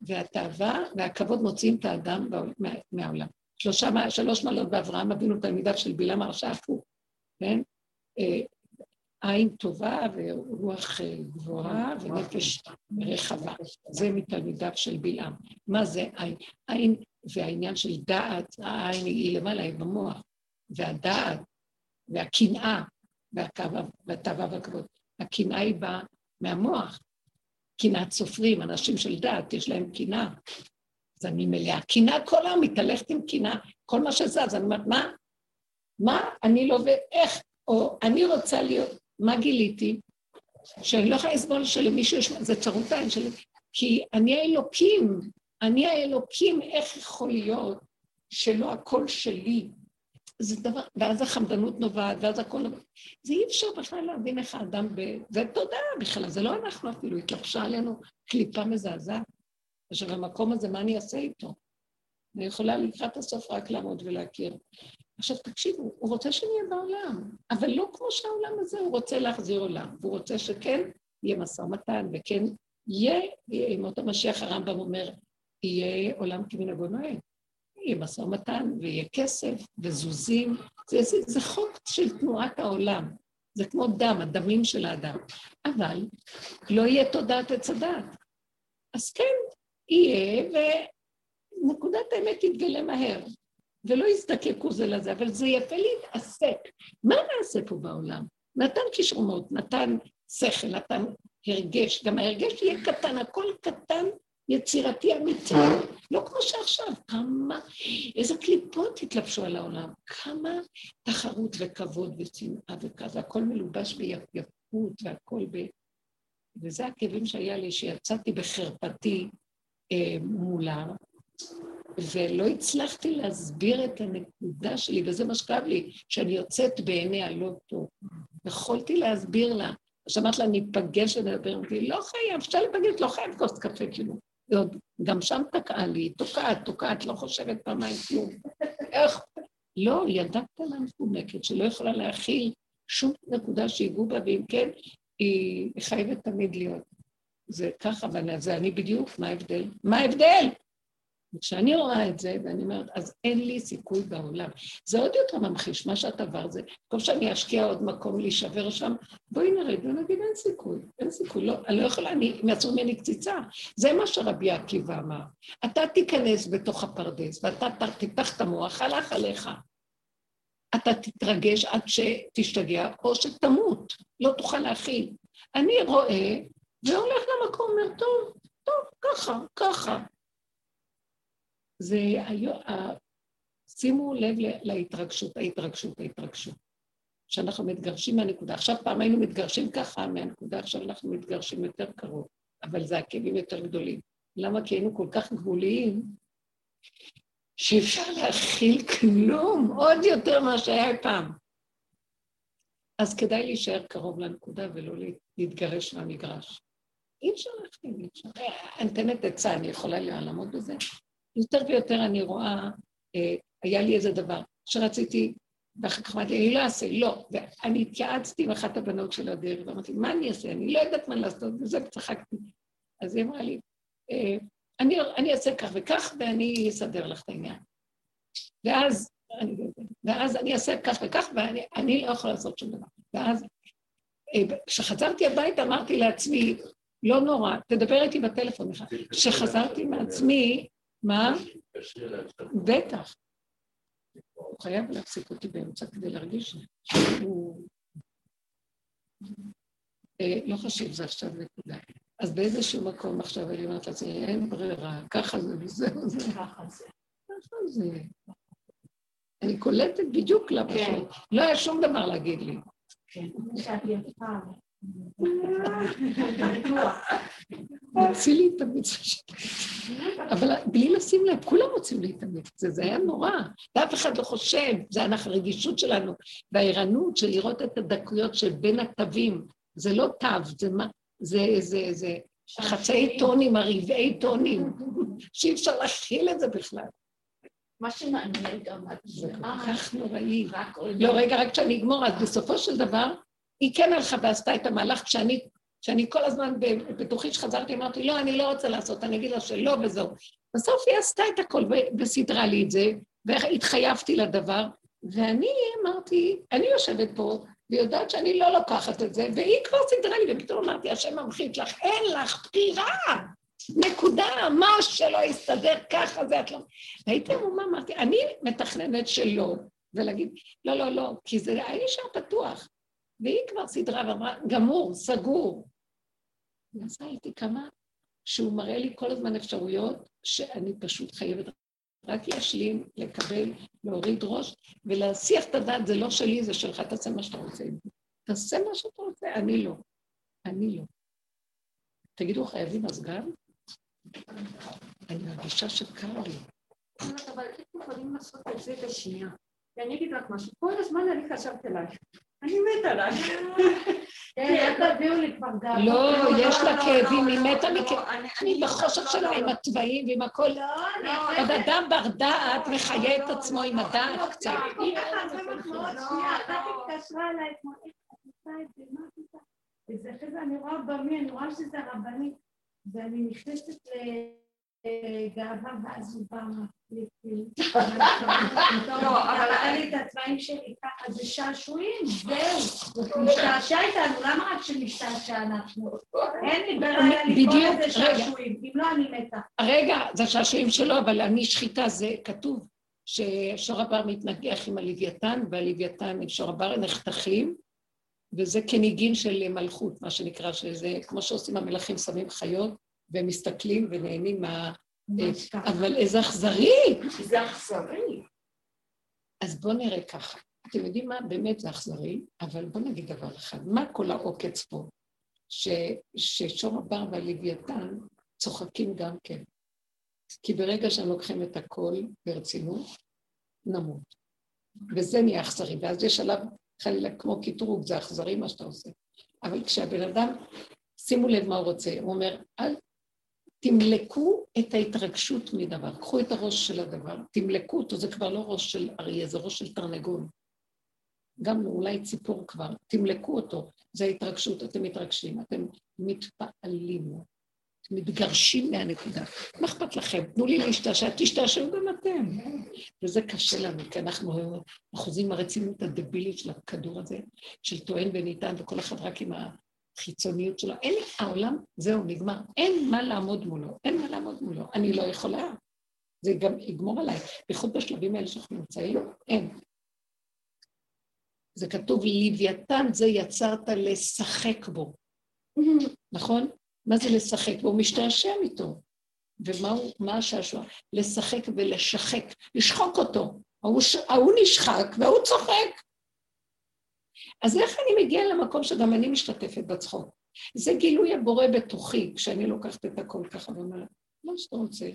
והתאווה והכבוד מוציאים את האדם מה, מהעולם. שלושה, שלוש מעלות באברהם אבינו תלמידיו של בלעם הרשע הפוך, כן? אה, עין טובה ורוח אה, גבוהה ונפש רחבה. זה מתלמידיו של בלעם. מה זה עין? עין והעניין של דעת, העין היא למעלה, היא במוח, והדעת והקנאה והתאווה והכבוד. הקנאה היא באה מהמוח. קנאת סופרים, אנשים של דת, יש להם קנאה. אז אני מלאה קנאה, כל היום מתהלכת עם קנאה, כל מה שזז, אני אומרת, מה? מה אני לא, ואיך? או אני רוצה להיות, מה גיליתי? שאני לא יכולה לסבול שלמישהו יש, זה צרות העין שלי, כי אני האלוקים, אני האלוקים, איך יכול להיות שלא הכל שלי? זה דבר, ואז החמדנות נובעת, ואז הכל. זה אי אפשר בכלל להבין איך האדם ב... זה תודעה בכלל, זה לא אנחנו אפילו, התלבשה עלינו קליפה מזעזעת. עכשיו, המקום הזה, מה אני אעשה איתו? אני יכולה לקראת הסוף רק לעמוד ולהכיר. עכשיו, תקשיבו, הוא רוצה שנהיה בעולם, אבל לא כמו שהעולם הזה, הוא רוצה להחזיר עולם. הוא רוצה שכן יהיה משא ומתן, וכן יהיה, עם אותו משיח הרמב"ם אומר, יהיה עולם כמנהגו נוהג. יהיה משא ומתן, ויהיה כסף, וזוזים. זה, זה, זה חוק של תנועת העולם. זה כמו דם, הדמים של האדם. אבל לא יהיה תודעת עץ הדת. אז כן, יהיה, ונקודת האמת תתגלה מהר. ולא יזדקקו זה לזה, אבל זה יפה להתעסק. מה נעשה פה בעולם? נתן כישרונות, נתן שכל, נתן הרגש, גם ההרגש יהיה קטן, הכל קטן יצירתי אמיתי, לא כמו שעכשיו, כמה, איזה קליפות התלבשו על העולם, כמה תחרות וכבוד ושנאה וכזה, הכל מלובש ביפות והכל ב... וזה הכאבים שהיה לי, שיצאתי בחרפתי אה, מולה, ולא הצלחתי להסביר את הנקודה שלי, וזה מה שכאב לי, שאני יוצאת בעיני הלא טוב. יכולתי להסביר לה. אז אמרת לה, ניפגש ונדבר, אמרתי, לא חייב, אפשר להיפגש, לא חייב כוס קפה, כאילו. ועוד, גם שם תקעה לי, תוקעת, תוקעת, לא חושבת פעמיים כלום. איך? לא, ילדה קטנה מפונקת שלא יכולה להכיל שום נקודה שיגעו בה, ואם כן, היא חייבת תמיד להיות. זה ככה, אבל זה אני בדיוק, מה ההבדל? מה ההבדל? וכשאני רואה את זה, ואני אומרת, אז אין לי סיכוי בעולם. זה עוד יותר ממחיש, מה שאת עבר זה, במקום שאני אשקיע עוד מקום להישבר שם, בואי נרד ונגיד אין סיכוי, אין סיכוי, לא, אני לא יכולה, אני, הם יצאו ממני קציצה. זה מה שרבי עקיבא אמר. אתה תיכנס בתוך הפרדס, ואתה תפתח את המוח, הלך עליך. אתה תתרגש עד שתשתגע, או שתמות, לא תוכל להכיל. אני רואה, והולך למקום, אומר, טוב, טוב, ככה, ככה. זה שימו לב להתרגשות, ההתרגשות, ההתרגשות. שאנחנו מתגרשים מהנקודה. עכשיו פעם היינו מתגרשים ככה מהנקודה, עכשיו אנחנו מתגרשים יותר קרוב, אבל זה עקבים יותר גדולים. למה? כי היינו כל כך גבוליים, שאי אפשר להכיל כלום, עוד יותר ממה שהיה פעם. אז כדאי להישאר קרוב לנקודה ולא להתגרש מהמגרש. אי אפשר להכיל, אי אפשר. אני אתנת עצה, אני יכולה לעמוד בזה? יותר ויותר אני רואה, אה, היה לי איזה דבר שרציתי, ואחר כך אמרתי, אני לא אעשה, לא. ואני התייעצתי עם אחת הבנות של הדרך, ואמרתי, מה אני אעשה? אני לא יודעת מה לעשות, וזה, וצחקתי. אז היא אמרה לי, אה, אני, אני אעשה כך וכך, ואני אסדר לך את העניין. ואז, אני, ואז אני אעשה כך וכך, ואני לא יכולה לעשות שום דבר. ואז, אה, כשחזרתי הביתה אמרתי לעצמי, לא נורא, תדבר איתי בטלפון. כשחזרתי מעצמי, מה? בטח. הוא חייב להפסיק אותי באמצע כדי להרגיש שהוא... אה, לא חשוב, זה עכשיו נקודה. אז באיזשהו מקום עכשיו אני אומרת לעצמי, אין ברירה, ככה זה וזהו זה. ככה זה. ככה זה. אני קולטת בדיוק למה ש... לא היה שום דבר להגיד לי. כן, את המצווה שלי. אבל בלי לשים לב, כולם רוצים להתאמץ, זה, זה היה נורא, ואף אחד לא חושב, זה אנחנו הרגישות שלנו, והערנות של לראות את הדקויות של בין התווים, זה לא תו, זה מה, זה, זה, זה חצאי טונים, הרבעי טונים, שאי אפשר להכיל את זה בכלל. מה שמעניין גם, זה כל כך נוראי. לא, רגע, רק כשאני אגמור, אז בסופו של דבר, היא כן הלכה ועשתה את המהלך כשאני, כשאני כל הזמן בתוכי שחזרתי, אמרתי, לא, אני לא רוצה לעשות, אני אגיד לה שלא וזהו. בסוף היא עשתה את הכל וסידרה לי את זה, והתחייבתי לדבר, ואני אמרתי, אני יושבת פה, ויודעת שאני לא לוקחת את זה, והיא כבר סידרה לי, ופתאום אמרתי, השם ממחית לך, אין לך בחירה! נקודה, מה שלא יסתדר ככה זה את לא... והייתי אמורה, אמרתי, אני מתכננת שלא, ולהגיד, לא, לא, לא, כי זה היה נשאר פתוח. והיא כבר סידרה ואמרה, גמור, סגור. ועשה איתי כמה שהוא מראה לי כל הזמן אפשרויות שאני פשוט חייבת רק להשלים, לקבל, להוריד ראש ולהסיח את הדעת, זה לא שלי, זה שלך, תעשה מה שאתה רוצה. תעשה מה שאתה רוצה, אני לא. אני לא. תגידו, חייבים אז גם? אני מרגישה שקר לי. אבל איך יכולים לעשות את זה בשנייה? ואני אגיד לך משהו, כל הזמן אני חשבתי עלייך. אני מתה עליי. כן, תביאו לי כבר גאווה. לא, יש לה כאבים, היא מתה מכאבים. אני בחושך שלה עם התוואים ועם הכל. עוד אדם בר דעת מחיה את עצמו עם הדעת קצת. היא שנייה, אחת התקשרה אליי אתמול, איך את עושה את זה, מה את עושה? ואחרי זה אני רואה במי, אני רואה שזה הרבנית, ואני נכנסת גאווה ואז הוא בא לא, אבל היה לי את הצבעים שלי ככה, זה שעשועים, זהו. משתעשע איתנו, למה רק שנשתעשע אנחנו? אין לי ברירה לקרוא לזה שעשועים, אם לא אני מתה. רגע, זה שעשועים שלו, אבל אני שחיטה, זה כתוב ששור הבר מתנגח עם הלוויתן, והלוויתן עם שור הבר נחתכים, וזה כניגין של מלכות, מה שנקרא, שזה כמו שעושים המלכים, שמים חיות. והם מסתכלים ונהנים מה... אבל איזה אכזרי! איזה אכזרי. אז בואו נראה ככה. אתם יודעים מה? באמת זה אכזרי, אבל בואו נגיד דבר אחד. מה כל העוקץ פה? ש, ששור הבר והלוויתן צוחקים גם כן. כי ברגע שהם לוקחים את הכל ברצינות, נמות. וזה נהיה אכזרי, ואז יש עליו חלילה כמו קטרוג, זה אכזרי מה שאתה עושה. אבל כשהבן אדם, שימו לב מה הוא רוצה, הוא אומר, אל תמלקו את ההתרגשות מדבר, קחו את הראש של הדבר, תמלקו אותו, זה כבר לא ראש של אריה, זה ראש של תרנגול. גם אולי ציפור כבר, תמלקו אותו, זה ההתרגשות, אתם מתרגשים, אתם מתפעלים. מתגרשים מהנקודה. מה אכפת לכם? תנו לי להשתעשע, תשתעשעו גם אתם. וזה קשה לנו, כי אנחנו אחוזים הרצינות הדבילית של הכדור הזה, של טוען וניתן, וכל אחד רק עם החיצוניות שלו. אין, העולם, זהו, נגמר. אין מה לעמוד מולו, אין מה לעמוד מולו. אני לא יכולה. זה גם יגמור עליי. בייחוד בשלבים האלה שאנחנו נמצאים, אין. זה כתוב, לוויתן זה יצרת לשחק בו. נכון? מה זה לשחק? והוא משתעשע ומה השעשוע? לשחק ולשחק, לשחוק אותו. ההוא נשחק וההוא צוחק. אז איך אני מגיעה למקום שגם אני משתתפת בצחוק? זה גילוי הבורא בתוכי, כשאני לוקחת את הכל ככה ואומרת, מה שאתה רוצה,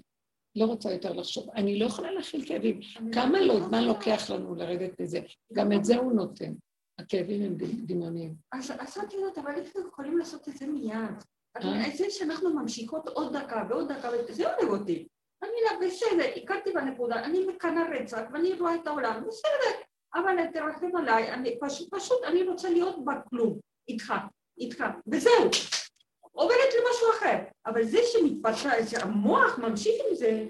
לא רוצה יותר לחשוב. אני לא יכולה להכיל כאבים. כמה לא, זמן לוקח לנו לרדת לזה? גם את זה הוא נותן. הכאבים הם דמיוניים. אז את יודעת, אבל איך יכולים לעשות את זה מיד? אה? זה שאנחנו ממשיכות עוד דקה ועוד דקה, זה הולך אותי. אני לא, בסדר, הכרתי בנקודה, אני מקנא רצח ואני רואה את העולם, בסדר, אבל תרחם עליי, אני פשוט, פשוט אני רוצה להיות בכלום, איתך, איתך, וזהו. עוברת למשהו אחר. אבל זה שמתפתח, שהמוח ממשיך עם זה...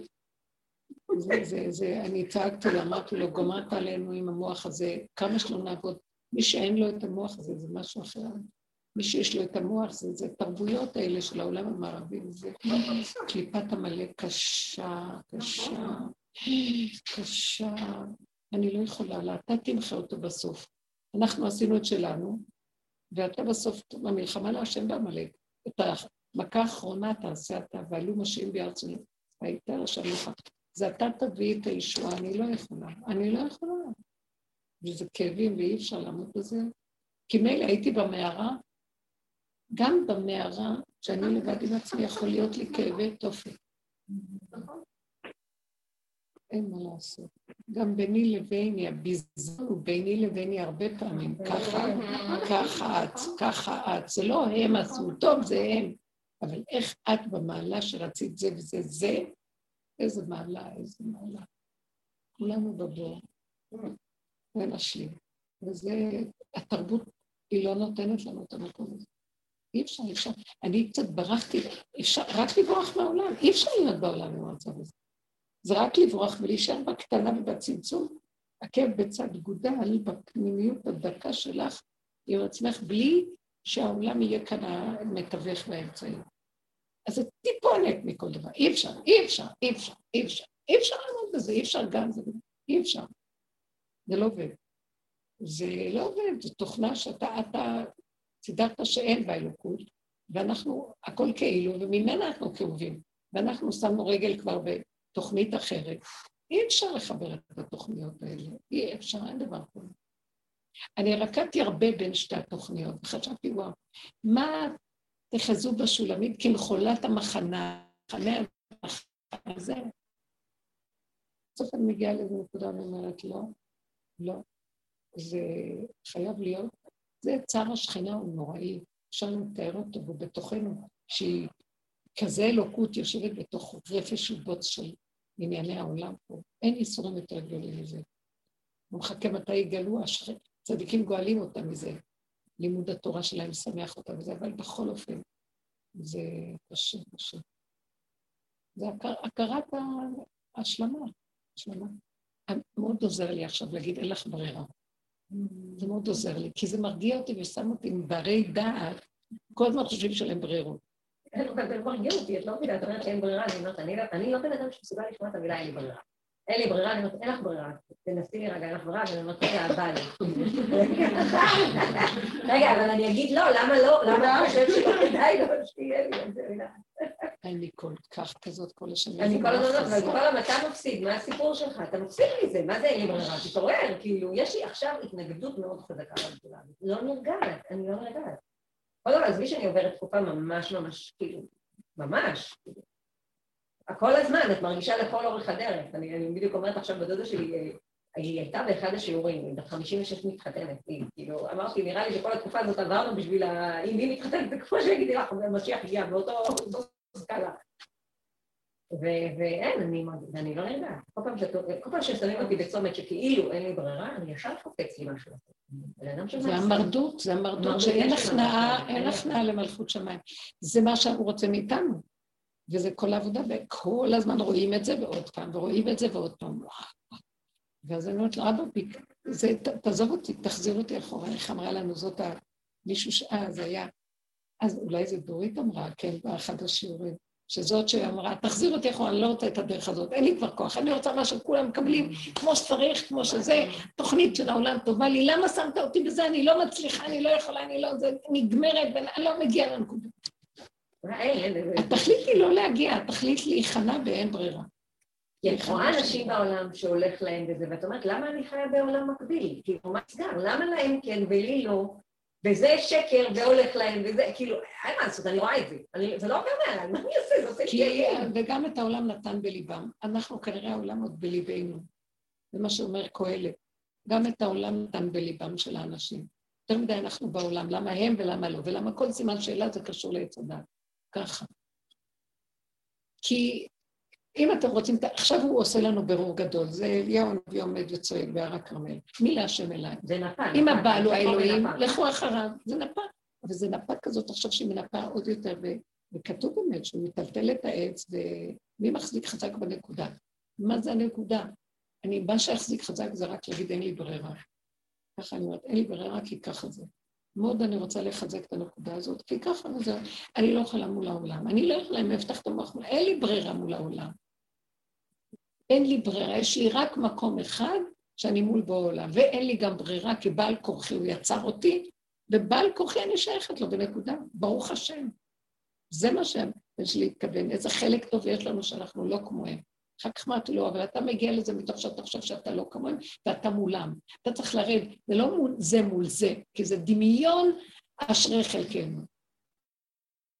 זה, זה, זה, אני צעקתי לו, אמרתי לו, גמרת עלינו עם המוח הזה, כמה שלא נעבוד. מי שאין לו את המוח הזה זה משהו אחר. מי שיש לו את המוח זה, זה תרבויות האלה של העולם המערבי, זה קליפת המלא קשה, קשה, קשה. אני לא יכולה לה, אתה תמחה אותו בסוף. אנחנו עשינו את שלנו, ואתה בסוף, במלחמה להשם בעמלק. את המכה האחרונה תעשה אתה, ועלו משיעים בארצנו, והיית לשלוחה. זה אתה תביא את הישועה, אני לא יכולה. אני לא יכולה. וזה כאבים ואי אפשר לעמוד בזה. כי מילא הייתי במערה, גם במערה, שאני לבד עם עצמי, יכול להיות לי כאבי תופת. אין מה לעשות. גם ביני לביני, הביזון הוא ביני לביני הרבה פעמים, ככה, ככה את, ככה את. זה לא הם עשו, טוב, זה הם. אבל איך את במעלה שרצית זה וזה זה, איזה מעלה, איזה מעלה. כולנו בבור, ונשלים. וזה, התרבות, היא לא נותנת לנו את המקום הזה. אי אפשר, אי אפשר. אני קצת ברחתי, אפשר רק לברוח מהעולם, אי אפשר להיות בעולם עם המצב הזה. זה רק לברוח ולהישאר בקטנה ובצמצום, עקב בצד גודל, בפנימיות הדקה שלך עם עצמך, בלי שהעולם יהיה כאן המתווך והאמצעי. אז זה טיפונת מכל דבר, אי אפשר, אי אפשר, אי אפשר, אי אפשר, אי אפשר לעמוד בזה, אי אפשר גם זה, אי אפשר. זה לא עובד. זה לא עובד, זו תוכנה שאתה אתה סידרת שאין בה אלוקות, ואנחנו, הכל כאילו, וממנה אנחנו כאובים, ואנחנו שמנו רגל כבר בתוכנית אחרת. אי אפשר לחבר את התוכניות האלה, אי אפשר, אין דבר כזה. אני רקדתי הרבה בין שתי התוכניות, וחשבתי, וואו, מה תחזו בשולמית כמחולת המחנה, המחנה הזה? בסוף אני מגיעה לאיזו נקודה ואומרת, לא, לא, זה חייב להיות, זה צער השכינה הוא נוראי, אפשר לתאר אותו, בתוכנו, שהיא כזה אלוקות יושבת בתוך רפש ובוץ של ענייני העולם פה. אין איסורים יותר גדולים מזה. הוא מחכה מתי יגלו, צדיקים גואלים אותם מזה. לימוד התורה שלהם משמח אותם מזה, אבל בכל אופן, זה קשה, קשה. זה הכר, הכרת ההשלמה, השלמה. מאוד עוזר לי עכשיו להגיד, אין לך ברירה. זה מאוד עוזר לי, כי זה מרגיע אותי ושם אותי עם ברי דעת, כל הזמן חושבים שלהם ברירות. זה מרגיע אותי, את לא מבינה, את אומרת שאין ברירה, אני אומרת, אני לא בן אדם שמסוגל לשמוע את המילה אין לי ברירה. אין לי ברירה, אני אומרת, אין לך ברירה, תנסי לי רגע, אין לך ברירה, ואני אומרת, רגע, בא לי. רגע, אבל אני אגיד לא, למה לא? למה אתה חושב שלא כדאי לו שיהיה לי? אני כל כך כזאת כל השנים. אני כל הזמן, אבל כל הזמן אתה מפסיד, מה הסיפור שלך? אתה מפסיד מזה, מה זה אין לי ברירה? תתעורר, כאילו, יש לי עכשיו התנגדות מאוד חזקה לגדולה. לא נרגעת, אני לא נרגעת. קודם כל, עזבי שאני עוברת תקופה ממש ממש, כאילו, ממש, כל הזמן, את מרגישה לכל אורך הדרך. אני, אני בדיוק אומרת עכשיו בדודה שלי, היא הייתה באחד השיעורים, היא בת 56 מתחתנת, היא, כאילו, אמרתי, נראה לי שכל התקופה הזאת עברנו בשביל ה... אם היא מתחתנת, זה כמו שיגידי לך, משיח הגיע באותו סקאלה. ואין, אני, אני לא נרגעת. כל פעם ששמים אותי בצומת שכאילו אין לי ברירה, אני ישר קופץ לי משהו. זה המרדות, זה המרדות שאין הכנעה, אין הכנעה למלכות שמיים. זה מה שהוא רוצה מאיתנו. וזה כל העבודה, וכל הזמן רואים את זה ועוד פעם, ורואים את זה ועוד פעם. ואז אני אומרת לו, אבא, תעזוב אותי, תחזיר אותי אחורה. איך אמרה לנו, זאת. מישהו שאז היה, אז אולי זה דורית אמרה, כן, באחד השיעורים, שזאת שאמרה, תחזיר אותי אחורה, אני לא רוצה את הדרך הזאת, אין לי כבר כוח, אני רוצה מה שכולם מקבלים, כמו שצריך, כמו שזה, תוכנית של העולם טובה לי, למה שמת אותי בזה, אני לא מצליחה, אני לא יכולה, אני לא, זה נגמרת, ואני לא מגיעה לנקודה. התכלית היא לא להגיע, התכלית להיכנע באין ברירה. כי את רואה אנשים בעולם שהולך להם בזה, ואת אומרת, למה אני חיה בעולם מקביל? כאילו, מה סגר? למה להם כן ולי לא? וזה שקר והולך להם, וזה, כאילו, אין מה לעשות, אני רואה את זה. אני, זה לא עובר מעליי, מה אני אעשה? זה עושה לי וגם את העולם נתן בליבם. אנחנו כנראה העולם עוד בליבנו. זה מה שאומר קהלת. גם את העולם נתן בליבם של האנשים. יותר מדי אנחנו בעולם, למה הם ולמה לא, ולמה כל סימן שאלה זה קשור לעץ הדת. ככה. כי אם אתם רוצים, עכשיו הוא עושה לנו ברור גדול, זה אליהו הנביא עומד וצועק בהר הכרמל. מי להשם אליי? זה נפה. אם הבעל הוא האלוהים, לכו אחריו, זה נפה. אבל זה נפה כזאת עכשיו שהיא מנפה עוד יותר, וכתוב באמת שהוא מטלטל את העץ, ומי מחזיק חזק בנקודה? מה זה הנקודה? אני, מה שיחזיק חזק זה רק להגיד אין לי ברירה. ככה אני אומרת, אין לי ברירה כי ככה זה. מאוד אני רוצה לחזק את הנקודה הזאת, כי ככה וזהו. אני לא יכולה מול העולם. אני לא יכולה, אם אפתח את המוח, אין לי ברירה מול העולם. אין לי ברירה, יש לי רק מקום אחד שאני מול בעולם, ואין לי גם ברירה, כי בעל כורחי הוא יצר אותי, ובעל כורחי אני שייכת לו בנקודה, ברוך השם. זה מה שיש לי להתכוון, איזה חלק טוב יש לנו שאנחנו לא כמוהם. אחר כך אמרתי לו, אבל אתה מגיע לזה מתוך שאתה חושב שאתה לא כמוהם, ואתה מולם. אתה צריך לרדת, זה לא מול זה מול זה, כי זה דמיון אשרי חלקנו.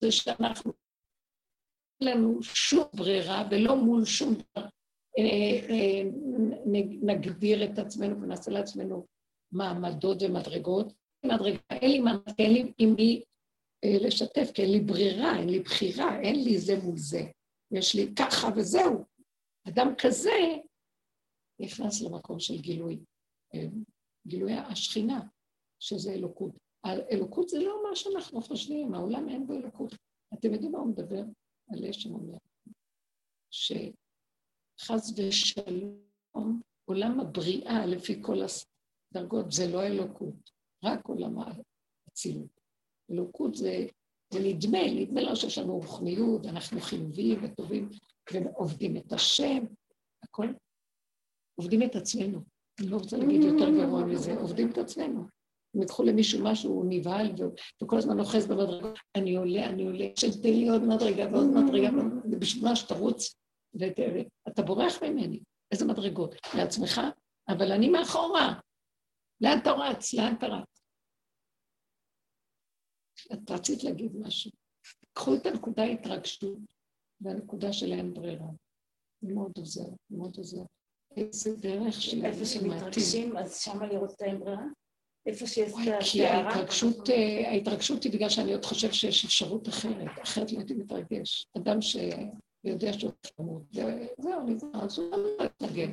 זה שאנחנו, אין לנו שום ברירה ולא מול שום דבר. אה, אה, נגדיר את עצמנו ונעשה לעצמנו מעמדות ומדרגות. מדרגה, אין לי מעמד, אין לי עם מי אה, לשתף, כי אין לי ברירה, אין לי בחירה, אין לי זה מול זה. יש לי ככה וזהו. אדם כזה נכנס למקום של גילוי, גילוי השכינה, שזה אלוקות. האלוקות זה לא מה שאנחנו חושבים, העולם אין בו אלוקות. אתם יודעים מה הוא מדבר? על אשם אומר, שחס ושלום, עולם הבריאה לפי כל הדרגות זה לא אלוקות, רק עולם האצילות. אלוקות זה, זה נדמה, נדמה לו שיש לנו רוחניות, אנחנו חיוביים וטובים, ועובדים את השם, הכל. עובדים את עצמנו. אני לא רוצה להגיד יותר גרוע מזה, עובדים את עצמנו. אם יקחו למישהו משהו, הוא נבהל וכל הזמן אוחז במדרגות, אני עולה, אני עולה, שתן לי עוד מדרגה ועוד מדרגה, ובשביל מה שתרוץ, ואתה בורח ממני. איזה מדרגות? לעצמך, אבל אני מאחורה. לאן אתה רץ? לאן אתה רץ? את רצית להגיד משהו. קחו את הנקודה ההתרגשות והנקודה של אין ברירה. זה מאוד עוזר, מאוד עוזר. איזה דרך של... איפה שמתרגשים, אז שמה לראות את האין ברירה? איפה שיש את הסערה? כי ההתרגשות, אה, ההתרגשות היא בגלל שאני עוד חושב שיש אפשרות אחרת, אחרת לא הייתי מתרגש. אדם שיודע שהוא חמוד, זהו, אני אז הוא לא יתנגד.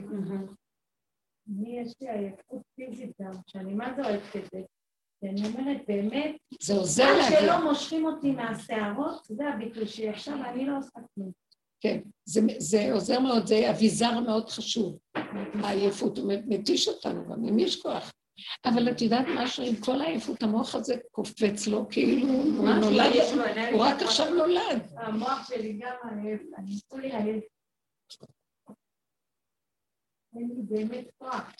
אני, יש לי עייפות פיזית גם, שאני מה זה אוהבת את זה. אני אומרת, באמת, זה עוזר להגיד. עד שלא מושכים אותי מהשערות, זה הביטוי שלי עכשיו, אני לא עושה כלום. כן, זה, זה עוזר מאוד, זה אביזר מאוד חשוב. העייפות, הוא מתיש אותנו גם, למי יש כוח? אבל את יודעת משהו, עם כל העייפות, המוח הזה קופץ לו, כאילו הוא נולד, הוא רק עכשיו נולד. המוח שלי גם עייף, אני כולי עייף. אין לי באמת כוח.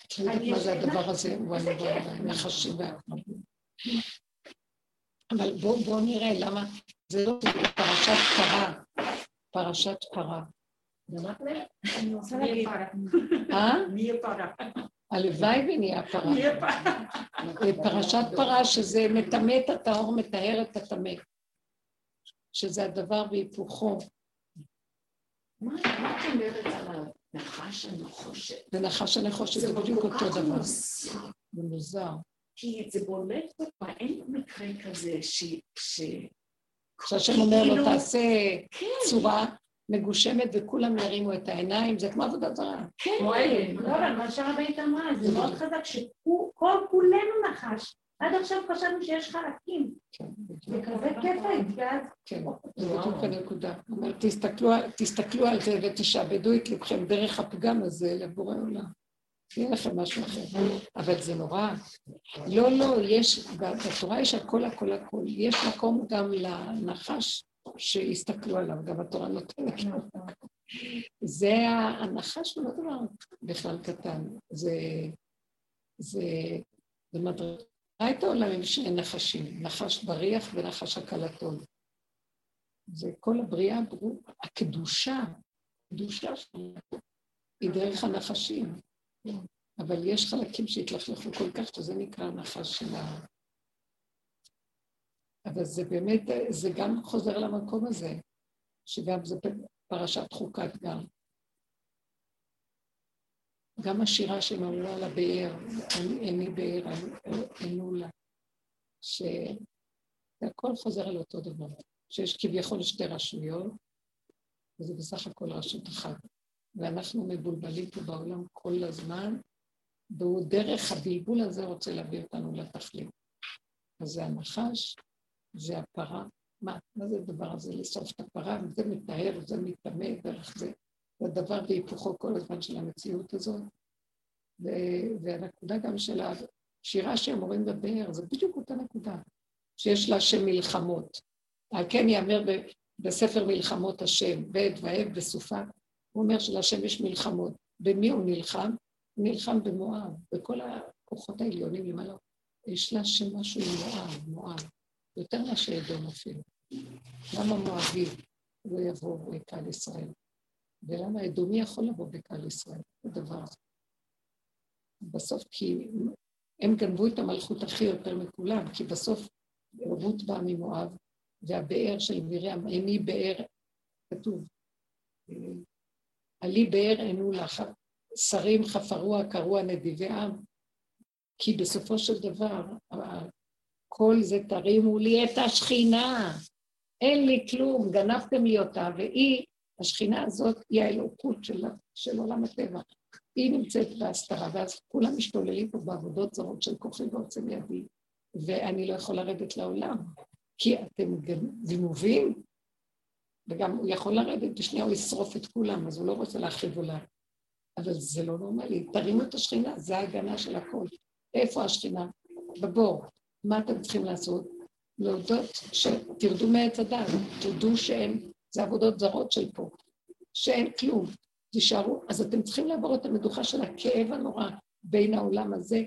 מה זה הדבר הזה? הוא הנחשים והקרבים. אבל בואו נראה למה זה לא פרשת פרה, פרשת פרה. אני רוצה להגיד... אה? מי יהיה פרה? הלוואי ונהיה פרה. פרשת פרה, שזה מטמא את הטהור, מטהר את הטמא. שזה הדבר והיפוכו. מה את אומרת על הנחש הנחושת? זה נחש הנחושת, זה בדיוק אותו דבר. זה מוזר. כי זה בולט בפה, אין מקרה כזה ש... שהשם אומר לו, תעשה כן. צורה מגושמת וכולם ירימו את העיניים, זה כמו עבודה זרה. כן, לא, אבל מה שהרבנית אמרה, זה מאוד חזק, שכל כולנו נחש, עד עכשיו חשבנו שיש חלקים. כן, זה כזה כיף ואז... כן, זה בדיוק הנקודה. תסתכלו על זה ותשעבדו את לבכם דרך הפגם הזה לבורא עולם. יהיה לכם משהו אחר. אבל זה נורא. לא, לא, יש, בתורה יש הכל, הכל, הכל. יש מקום גם לנחש שיסתכלו עליו, גם התורה נותנת לו. זה הנחש הוא לא דבר בכלל קטן. זה, זה, זה מדרגה את העולם עם שני נחשים, נחש בריח ונחש הקלטון. זה כל הבריאה, הקדושה, הקדושה שלנו, היא דרך הנחשים. אבל יש חלקים שהתלכלכו כל כך, שזה נקרא הנחש של ה... אבל זה באמת, זה גם חוזר למקום הזה, שגם זה פרשת חוקת גם. גם השירה אמרו על הבאר, איני באר, ענו לה, שהכל חוזר על אותו דבר, שיש כביכול שתי רשויות, וזה בסך הכל רשות אחת. ואנחנו מבולבלים פה בעולם כל הזמן, והוא דרך הבלבול הזה רוצה להביא אותנו לתכלית. אז זה הנחש, זה הפרה. מה, מה זה הדבר הזה? לשרוף את הפרה, וזה מטהר, וזה מטמא דרך זה. זה הדבר והיפוכו כל הזמן של המציאות הזאת. ו- והנקודה גם של השירה שהם אומרים בבאר, זה בדיוק אותה נקודה, שיש לה שם מלחמות. על כן יאמר בספר מלחמות השם, ועת ועת בסופה, הוא אומר שלהשם יש מלחמות. במי הוא נלחם? הוא נלחם במואב, בכל הכוחות העליונים למעלה. יש להשם משהו עם מואב, מואב. יותר מאשר אדום אפילו. למה מואבי לא יבוא בקהל ישראל? ולמה אדומי יכול לבוא בקהל ישראל? זה דבר. בסוף כי הם גנבו את המלכות הכי יותר מכולם, כי בסוף רות באה ממואב, והבאר של מרים, איני באר, כתוב, עלי באר ענו לך, שרים חפרוה קרוע נדיבי עם, כי בסופו של דבר, כל זה תרימו לי את השכינה, אין לי כלום, גנבתם לי אותה, והיא, השכינה הזאת, היא האלוקות של, של עולם הטבע. היא נמצאת בהסתרה, ואז כולם משתוללים פה בעבודות זרות של כוחי ועוצם ידי, ואני לא יכול לרדת לעולם, כי אתם גנובים, וגם הוא יכול לרדת, בשנייה הוא ישרוף את כולם, אז הוא לא רוצה להרחיב עולם. אבל זה לא נורמלי, תרימו את השכינה, זה ההגנה של הכל. איפה השכינה? בבור. מה אתם צריכים לעשות? להודות שתרדו מעץ הדת, תודו שאין, זה עבודות זרות של פה, שאין כלום. תישארו, אז אתם צריכים לעבור את המדוכה של הכאב הנורא בין העולם הזה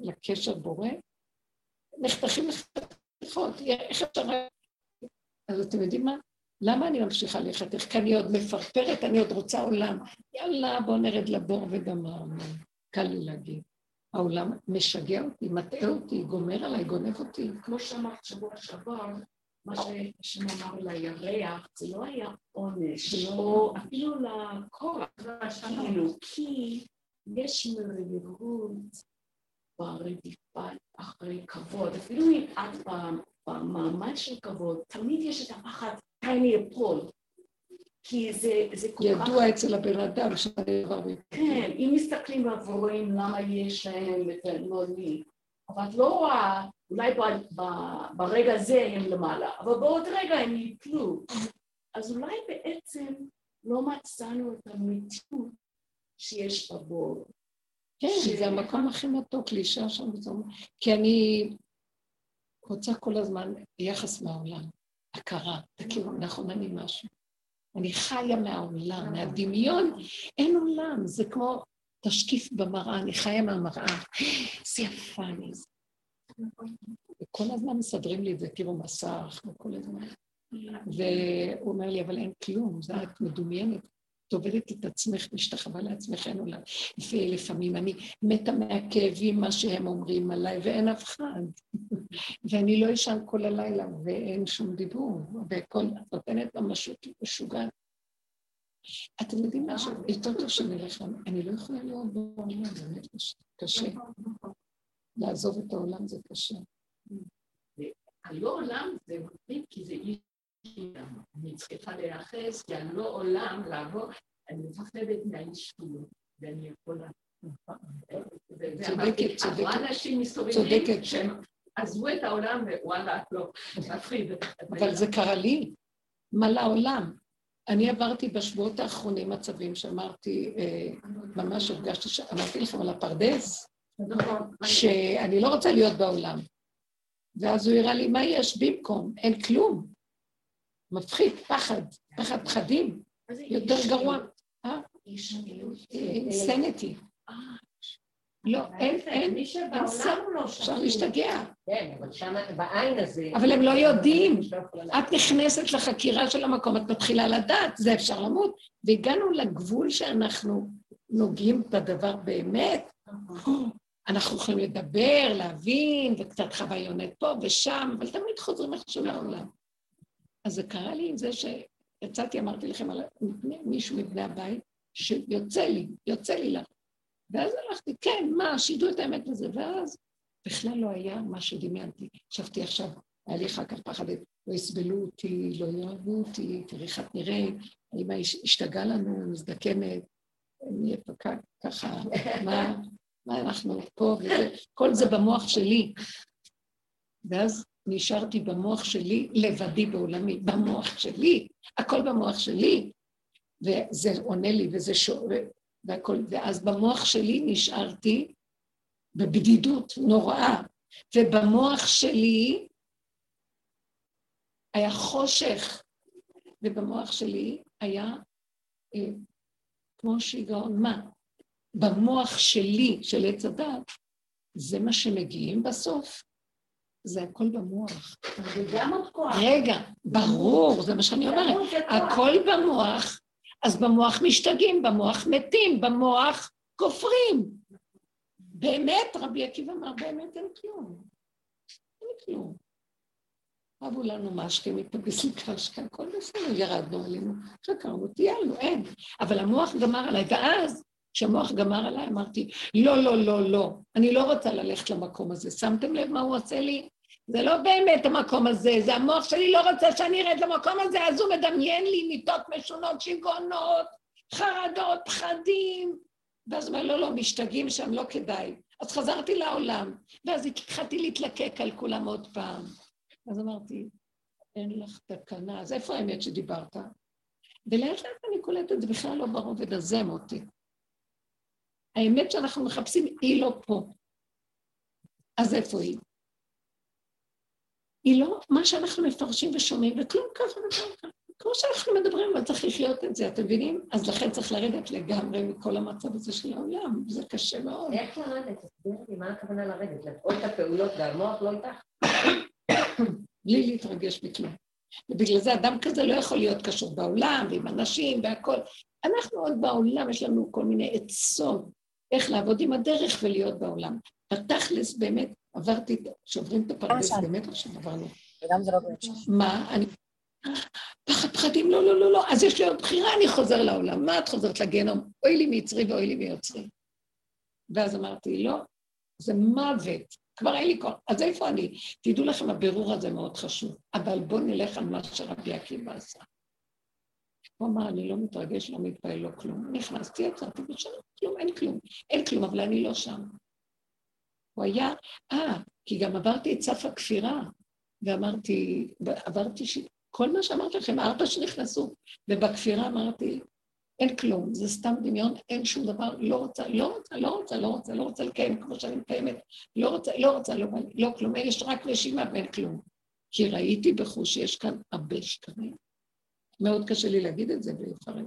לקשר בורא. נחתכים לחתיכות, איך אפשר... אז אתם יודעים מה? למה אני ממשיכה? איך כי אני עוד מפרפרת, אני עוד רוצה עולם. יאללה, בואו נרד לבור וגמרנו. קל לי להגיד. העולם משגע אותי, מטעה אותי, גומר עליי, גונב אותי. כמו שאמרת שבוע שעבר, מה שהשם אמר לירח, זה לא היה עונש, לא- או אפילו לקורח, כאילו, כי יש מרירות ברדיפה אחרי כבוד, אפילו אם את במעמד של כבוד, תמיד יש את הפחד, אני אפול. כי זה, זה כל כך... ידוע אצל הבן אדם שאני דבר... כן, אם מסתכלים ורואים למה יש להם את לי, אבל את לא רואה, אולי ב, ב, ברגע הזה הם למעלה, אבל בעוד רגע הם יפלו. אז אולי בעצם לא מצאנו את המתיות שיש בבור. כן, ש... זה המקום הכי מתוק לאישה שם, כי אני רוצה כל הזמן יחס מהעולם, הכרה, תכירו, נכון, אני משהו. אני חיה מהעולם, מהדמיון, אין עולם, זה כמו תשקיף במראה, אני חיה מהמראה. זה יפה אני. וכל הזמן מסדרים לי את זה, תראו מסך, וכל הזמן. והוא אומר לי, אבל אין כלום, זה את מדומיינת. את עובדת את עצמך, משתחווה לעצמך, אין עולם. לפעמים אני מתה מהכאבים, מה שהם אומרים עליי, ואין אף אחד. ואני לא אשן כל הלילה, ואין שום דיבור, וכל, את נותנת ממשות משוגעת. אתם יודעים משהו? יותר טוב שנלך, אני לא יכולה להיות בעולם, באמת קשה. לעזוב את העולם זה קשה. הלא עולם זה מטריד כי זה איש אני צריכה להיאחז, כי אני לא עולם לעבור, אני מפחדת מהאישיות, ואני יכולה... צודקת, צודקת. צודקת. עזבו את העולם ווואלה, לא, מפחיד. אבל זה קרה לי. מה לעולם? אני עברתי בשבועות האחרונים מצבים שאמרתי, אה, ממש הרגשתי, אמרתי לכם על הפרדס, נכון. שאני לא רוצה להיות בעולם. ואז הוא הראה לי, מה יש במקום? אין כלום. מפחיד, פחד, פחד פחדים, יותר גרוע. אינסניטי. לא, אין, אין, אין סם, לא אפשר להשתגע. כן, אבל שם בעין הזה... אבל הם לא יודעים. את נכנסת לחקירה של המקום, את מתחילה לדעת, זה אפשר למות. והגענו לגבול שאנחנו נוגעים בדבר באמת. אנחנו יכולים לדבר, להבין, וקצת חוויונת פה ושם, אבל תמיד חוזרים איכשהו לעולם. אז זה קרה לי עם זה שיצאתי, אמרתי לכם על מישהו מבני הבית, שיוצא לי, יוצא לי לך. ואז הלכתי, כן, מה, שידעו את האמת לזה, ואז בכלל לא היה מה שדמיינתי. חשבתי עכשיו, היה לי אחר כך פחד, לא יסבלו אותי, לא יאהבו אותי, תראי איך את נראית, האמא השתגעה לנו, מזדקנת, נהיה ככה, מה, מה אנחנו פה, וזה, כל זה במוח שלי. ואז נשארתי במוח שלי, לבדי בעולמי, במוח שלי, הכל במוח שלי. וזה עונה לי, וזה שואל, והכל, ואז במוח שלי נשארתי בבדידות נוראה, ובמוח שלי היה חושך, ובמוח שלי היה אה, כמו שיגעון, מה? במוח שלי, של עץ הדת, זה מה שמגיעים בסוף. זה הכל במוח. וגם הכוח. רגע, ברור, זה מה שאני אומרת. הכל במוח, אז במוח משתגעים, במוח מתים, במוח כופרים. באמת, רבי עקיבא אמר, באמת אין כלום. אין כלום. אבו לנו משקה מפגיס לקשקה, הכל בסדר, ירדנו עלינו, שקרנו, טיילנו, אין. אבל המוח גמר עליי, ואז, כשהמוח גמר עליי, אמרתי, לא, לא, לא, לא, אני לא רוצה ללכת למקום הזה. שמתם לב מה הוא עושה לי? זה לא באמת המקום הזה, זה המוח שלי לא רוצה שאני ארד למקום הזה, אז הוא מדמיין לי מיטות משונות, שיגעונות, חרדות, פחדים. ואז הוא אומר, לא, לא, משתגעים שם, לא כדאי. אז חזרתי לעולם, ואז התחלתי להתלקק על כולם עוד פעם. אז אמרתי, אין לך תקנה, אז איפה האמת שדיברת? ולאט לאט אני קולטת, זה בכלל לא ברובד הזה, מוטי. האמת שאנחנו מחפשים, היא לא פה. אז איפה היא? היא לא מה שאנחנו מפרשים ושומעים, וכלום ככה וככה. כמו שאנחנו מדברים, אבל צריך לחיות את זה, אתם מבינים? אז לכן צריך לרדת לגמרי מכל המצב הזה של העולם, זה קשה מאוד. איך לרדת? תסבירי לי, מה הכוונה לרדת? לעשות את הפעולות והמוח לא איתך? בלי להתרגש בכלום. ובגלל זה אדם כזה לא יכול להיות קשור בעולם, ועם אנשים והכול. אנחנו עוד בעולם, יש לנו כל מיני עצות איך לעבוד עם הדרך ולהיות בעולם. בתכלס באמת עברתי, שוברים את הפרדס, באמת עכשיו עברנו. וגם זה לא באמת. מה? אני... פחד פחדים, לא, לא, לא, לא, אז יש לי עוד בחירה, אני חוזר לעולם. מה את חוזרת לגיהנום? אוי לי מיצרי ואוי לי מיוצרי. ואז אמרתי, לא, זה מוות, כבר אין לי כוח. אז איפה אני? תדעו לכם, הבירור הזה מאוד חשוב, אבל בואו נלך על מה שרבי עקיבא עשה. הוא אמר, אני לא מתרגש, לא מתפעל, לא כלום. נכנסתי, יצאתי ושם, כלום, אין כלום. אין כלום, אבל אני לא שם. הוא היה, אה, כי גם עברתי את סף הכפירה, ואמרתי, עברתי, ש... כל מה שאמרתי לכם, ארבע שנכנסו, ובכפירה אמרתי, אין כלום, זה סתם דמיון, אין שום דבר, לא רוצה, לא רוצה, לא רוצה, לא רוצה, לא רוצה לקיים כמו שאני מקיימת, לא רוצה, לא רוצה, לא, לא כלום, יש רק נשימה ואין כלום. כי ראיתי בחוש שיש כאן הרבה שקרים. מאוד קשה לי להגיד את זה ולפרט.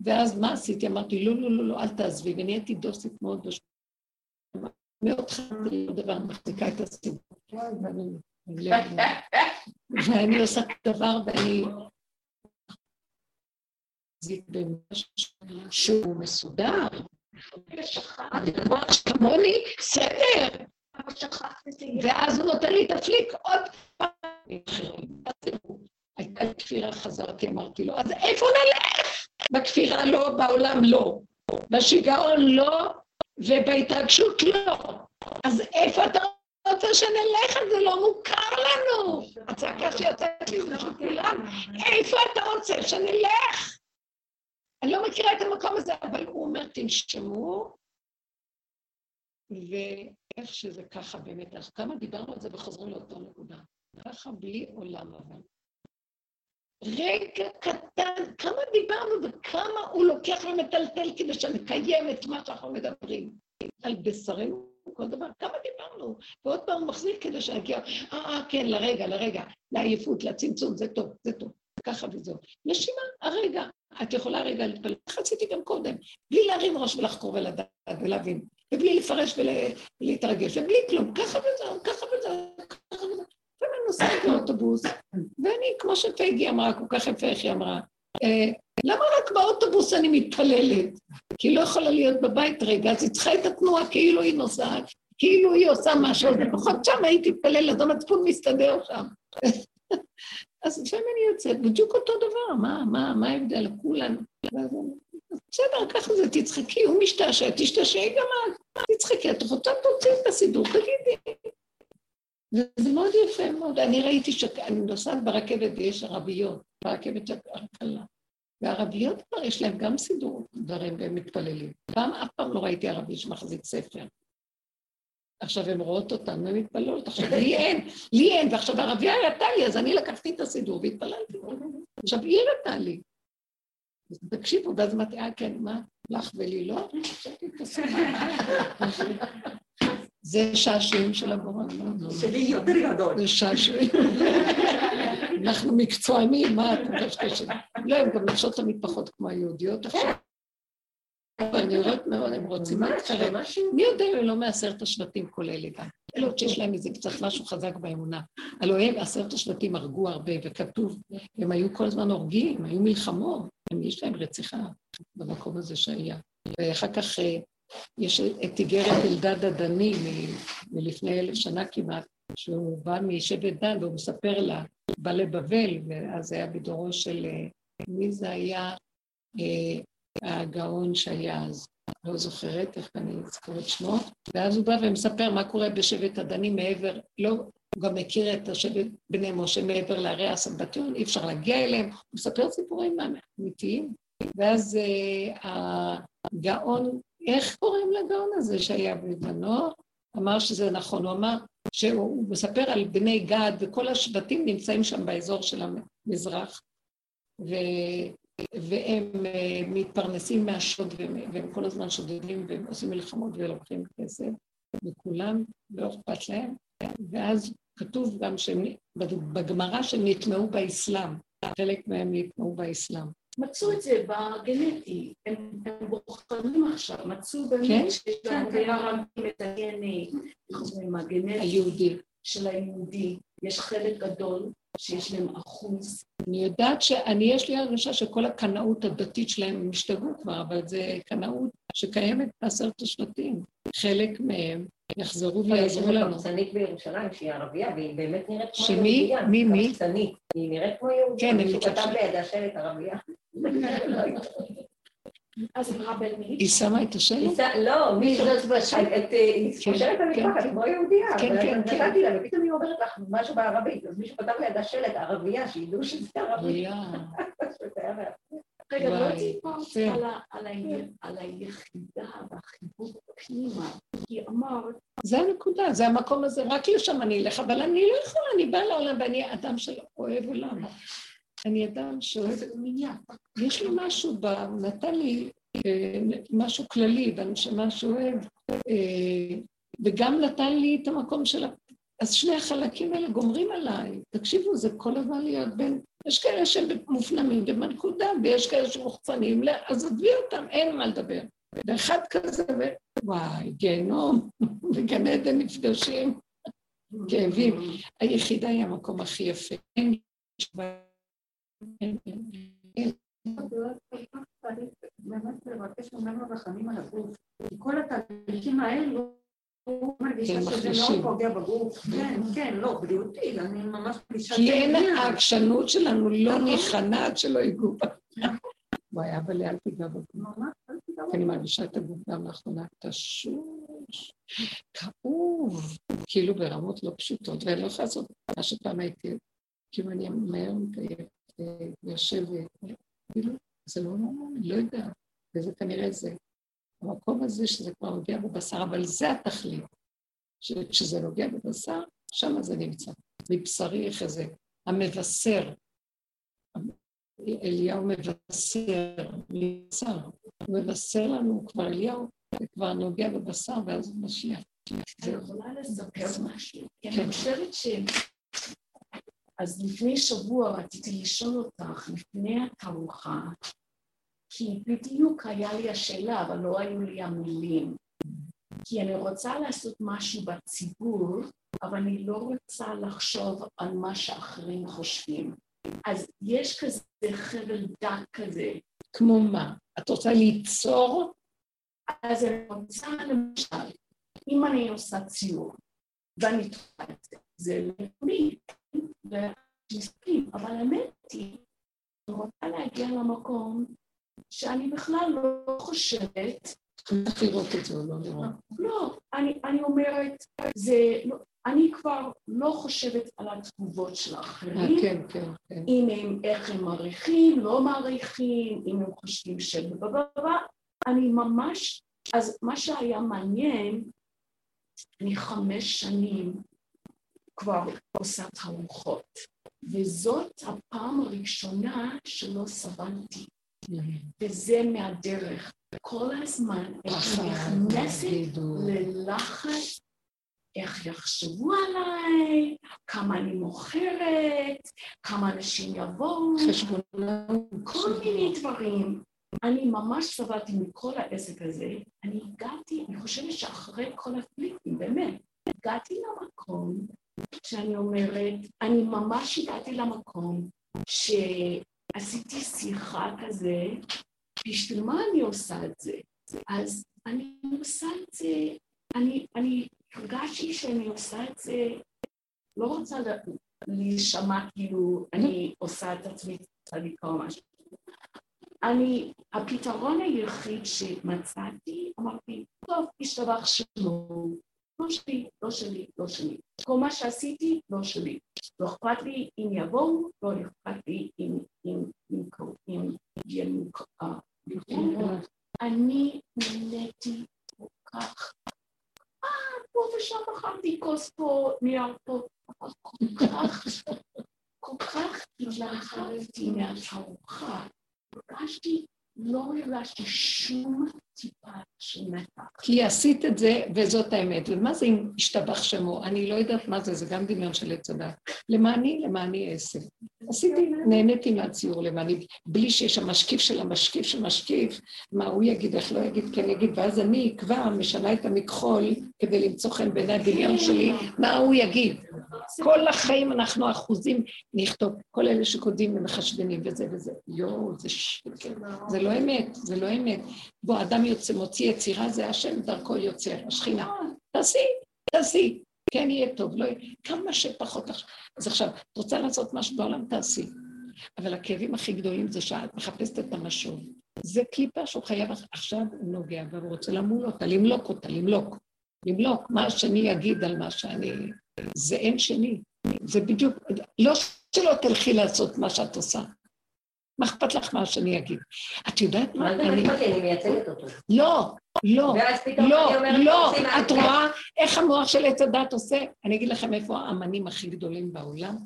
ואז מה עשיתי? אמרתי, לא, לא, לא, לא, אל תעזבי, ונהייתי דוסית מאוד בשביל... מאוד חשבתי דבר, מחזיקה את הסיבה. ואני עושה דבר ואני... שהוא מסודר. כמוני, בסדר. ואז הוא נותן לי את הפליק עוד פעם. הייתה לי כפירה, חזרתי, אמרתי לו, אז איפה נלך? בכפירה לא, בעולם לא. בשיגעון לא, ובהתרגשות לא. אז איפה אתה רוצה שנלך? זה לא מוכר לנו. הצעקה שיוצאת לי זה שכולם, איפה אתה רוצה שנלך? אני לא מכירה את המקום הזה, אבל הוא אומר, תנשמו, איך שזה ככה באמת, אז כמה דיברנו על זה וחוזרים לאותו נקודה. ככה בלי עולם אבל. רגע קטן, כמה דיברנו וכמה הוא לוקח ומטלטל כדי שנקיים את מה שאנחנו מדברים. על בשרנו כל דבר, כמה דיברנו, ועוד פעם הוא מחזיק כדי שנגיע, אה, אה, כן, לרגע, לרגע, לעייפות, לצמצום, זה טוב, זה טוב, ככה וזהו. נשימה, הרגע, את יכולה רגע להתפלל, איך עשיתי גם קודם, בלי להרים ראש ולחקור ולדעת ולהבין, ובלי לפרש ולהתרגש, ובלי כלום, ככה וזהו, ככה וזהו, נוסעת באוטובוס, ואני, כמו שפייגי אמרה, כל כך יפה איך היא אמרה, אה, למה רק באוטובוס אני מתפללת? כי היא לא יכולה להיות בבית רגע, אז היא צריכה את התנועה כאילו היא נוסעת, כאילו היא עושה משהו, אז לפחות שם הייתי מתפלל, אז המצפון מסתדר שם. אז לפעמים אני יוצאת, בדיוק אותו דבר, מה, מה, מה ההבדל? כולנו. בסדר, ככה זה, תצחקי, הוא משתעשע, תשתעשעי גם את, תצחקי, את רוצה תוציאי את הסידור, תגידי. וזה מאוד יפה מאוד. אני ראיתי שאני נוסעת ברכבת ויש ערביות, ברכבת הקלה. והערביות כבר יש להם גם סידור דברים והם מתפללים. פעם אף פעם לא ראיתי ערבי שמחזיק ספר. עכשיו הן רואות אותנו, הן מתפללות. עכשיו לי אין, לי אין, ועכשיו הערבייה הראתה לי, אז אני לקחתי את הסידור והתפללתי. עכשיו היא הראתה לי. תקשיבו, ואז אמרתי, אה, כן, מה? לך ולי לא? זה שעשועים של הבורא. שלי יותר גדול. זה שעשועים. אנחנו מקצוענים, מה את חושבת? לא, הן גם לובשות תמיד פחות כמו היהודיות עכשיו. אני רואה מאוד, הם רוצים להתקרב. מי יודע אם הם לא מעשרת השבטים אלה גם. אלה שיש להם איזה קצת משהו חזק באמונה. הלוא הם, עשרת השבטים הרגו הרבה, וכתוב, הם היו כל הזמן הורגים, היו מלחמות, יש להם רציחה במקום הזה שהיה. ואחר כך אה, יש את איגרת אלדד הדני מלפני אלף שנה כמעט, שהוא בא משבט דן והוא מספר לה, בא לבבל, ואז היה בדורו של, אה, מי זה היה? אה, הגאון שהיה אז, לא זוכרת איך אני אזכור את שמו, ואז הוא בא ומספר מה קורה בשבט הדני מעבר, לא, הוא גם מכיר את השבט בני משה מעבר לערי הסבתיון, אי אפשר להגיע אליהם, הוא מספר סיפורים אמיתיים, ואז אה, הגאון איך קוראים לגאון הזה שהיה בזמנו? אמר שזה נכון, הוא אמר שהוא מספר על בני גד וכל השבטים נמצאים שם באזור של המזרח ו... והם אה, מתפרנסים מהשוד והם כל הזמן שודדים והם עושים מלחמות ולוקחים כסף וכולם לא אכפת להם ואז כתוב גם בגמרא שהם נטמעו באסלאם, חלק מהם נטמעו באסלאם מצאו את זה בגנטי, הם, הם בוחנים עכשיו, מצאו באמת כן? שיש להם רבים את ה-DNA, הגנטי היהודי. של היהודי, יש חלק גדול שיש להם אחוז. אני יודעת שאני, יש לי הרגשה שכל הקנאות הדתית שלהם הם השתגעו כבר, אבל זה קנאות שקיימת בעשרת השבטים. חלק מהם יחזרו ויעזרו לנו. יש מחסנית בירושלים שהיא ערבייה, והיא באמת נראית כמו יהודייה. שמי? מי? מי? היא נראית כמו יהודייה. כן, מישהו כתב לידה שלט ערבייה. אז אמרה בין מי? היא שמה את השלט? לא, מי שולט בשלט? היא חושבת על משפחת כמו יהודייה. כן, כן, כן. נתתי לה, ופתאום היא אומרת לך משהו בערבית, אז מישהו כתב לידה שלט ערבייה, שידעו שזה ערבייה. רגע, לא דיברת על היחידה והחיבור פנימה, כי אמרת... זה הנקודה, זה המקום הזה, רק לשם אני אלך, אבל אני לא יכולה, אני באה לעולם ואני אדם שאוהב עולם. אני אדם שאוהב מניין. יש לי משהו, נתן לי אה, משהו כללי בנשמה שאוהב, אה, וגם נתן לי את המקום של... אז שני החלקים האלה גומרים עליי. תקשיבו, זה כל הזמן להיות בין... יש כאלה שהם מופנמים במנקודה, ויש כאלה שמוחצנים, אז עזבי אותם, אין מה לדבר. ואחד כזה, ו... וואי, גיהנום, וגן עדן נפגשים, כאבים. היחידה היא המקום הכי יפה. באמת לבקש ממנו רחמים על הגוף. כי כל התהליכים האלו, הוא מרגישה שזה לא פוגע בגוף. כן, כן, לא, בריאותי, אני ממש מרגישה... כי אין, העקשנות שלנו לא נכנע עד שלא ייגעו בה. וואי, אבל אל תיגע בגוף. אני מרגישה את הגוף גם לאחרונה תשוש, כאוב, כאילו ברמות לא פשוטות, ואני לא יכולה לעשות מה שפעם הייתי, כאילו אני מהר מקיימת. ויושב, כאילו, זה לא נורמלי, לא יודע, וזה כנראה זה. המקום הזה שזה כבר מגיע בבשר, אבל זה התכלית. שכשזה נוגע בבשר, שם זה נמצא. מבשרי איך זה, המבשר. אליהו מבשר, מבשר. הוא מבשר לנו כבר אליהו, זה כבר נוגע בבשר ואז הוא משיח. אני יכולה לספר משהו? כי אני. חושבת ש... אז לפני שבוע רציתי לשאול אותך, לפני התערוכה, כי בדיוק היה לי השאלה, אבל לא היו לי המילים. כי אני רוצה לעשות משהו בציבור, אבל אני לא רוצה לחשוב על מה שאחרים חושבים. אז יש כזה חבל דק כזה. כמו מה? את רוצה ליצור? אז אני רוצה, למשל, אם אני עושה ציור, ואני טועה את זה, זה לי, ומסכים, אבל האמת היא, אני רוצה להגיע למקום שאני בכלל לא חושבת... צריך לראות את זה לא לראות. לא, אני אומרת, זה... לא, אני כבר לא חושבת על התגובות של האחרים. אה, כן, כן, כן. אם הם, איך הם מעריכים, לא מעריכים, אם הם חושבים ש... אני ממש... אז מה שהיה מעניין, אני חמש שנים כבר עושה תערוכות, וזאת הפעם הראשונה שלא סבלתי, וזה מהדרך. כל הזמן אני נכנסת ללחץ איך יחשבו עליי, כמה אני מוכרת, כמה אנשים יבואו, כל מיני דברים. אני ממש סבלתי מכל העסק הזה. אני הגעתי, אני חושבת שאחרי כל הפליטים, באמת, הגעתי למקום שאני אומרת, אני ממש הגעתי למקום שעשיתי שיחה כזה, בשביל מה אני עושה את זה? אז אני עושה את זה, אני, אני הרגשתי שאני עושה את זה, לא רוצה להישמע כאילו אני עושה את עצמי צדיקה או משהו. אני, הפתרון היחיד שמצאתי, אמרתי, טוב, השתבח שמו, לא שלי, לא שלי, לא שלי. כל מה שעשיתי, לא שלי. לא אכפת לי אם יבואו, לא אכפת לי אם ינוקו. אני נהניתי כל כך. אה, פה ושם אכלתי כוס פה, נייר פה. כל כך, כל כך התלהבתי מהתערוכה. הרגשתי לא הרגשתי שום. כי עשית את זה, וזאת האמת. ומה זה אם השתבח שמו? אני לא יודעת מה זה, זה גם דמיון של עץ הדת. למעני, למעני עשר. עשיתי, נהניתי מהציור למעני, בלי שיש המשקיף של המשקיף של משקיף, מה הוא יגיד, איך לא יגיד, כן יגיד, ואז אני כבר משנה את המכחול כדי למצוא חן בעיני הדמיון שלי, מה הוא יגיד. כל החיים אנחנו אחוזים נכתוב, כל אלה שכותבים ומחשבנים וזה וזה. יואו, זה שקר, זה לא אמת, זה לא אמת. בוא, אדם יוצא, מוציא יצירה, זה השם דרכו יוצר, השכינה. תעשי, תעשי, כן יהיה טוב, לא יהיה, כמה שפחות עכשיו. אז עכשיו, את רוצה לעשות משהו בעולם, תעשי. אבל הכאבים הכי גדולים זה שאת מחפשת את המשוב. זה קליפה שהוא חייב, עכשיו הוא נוגע והוא רוצה למול אותה, למלוק אותה, למלוק. למלוק, מה השני יגיד על מה שאני... זה אין שני. זה בדיוק, לא שלא תלכי לעשות מה שאת עושה. מה אכפת לך מה השני יגיד? את יודעת מה? מה זה אכפת לי? אני מייצגת אותו. לא, לא, לא, לא. את רואה איך המוח של עץ הדת עושה? אני אגיד לכם איפה האמנים הכי גדולים בעולם,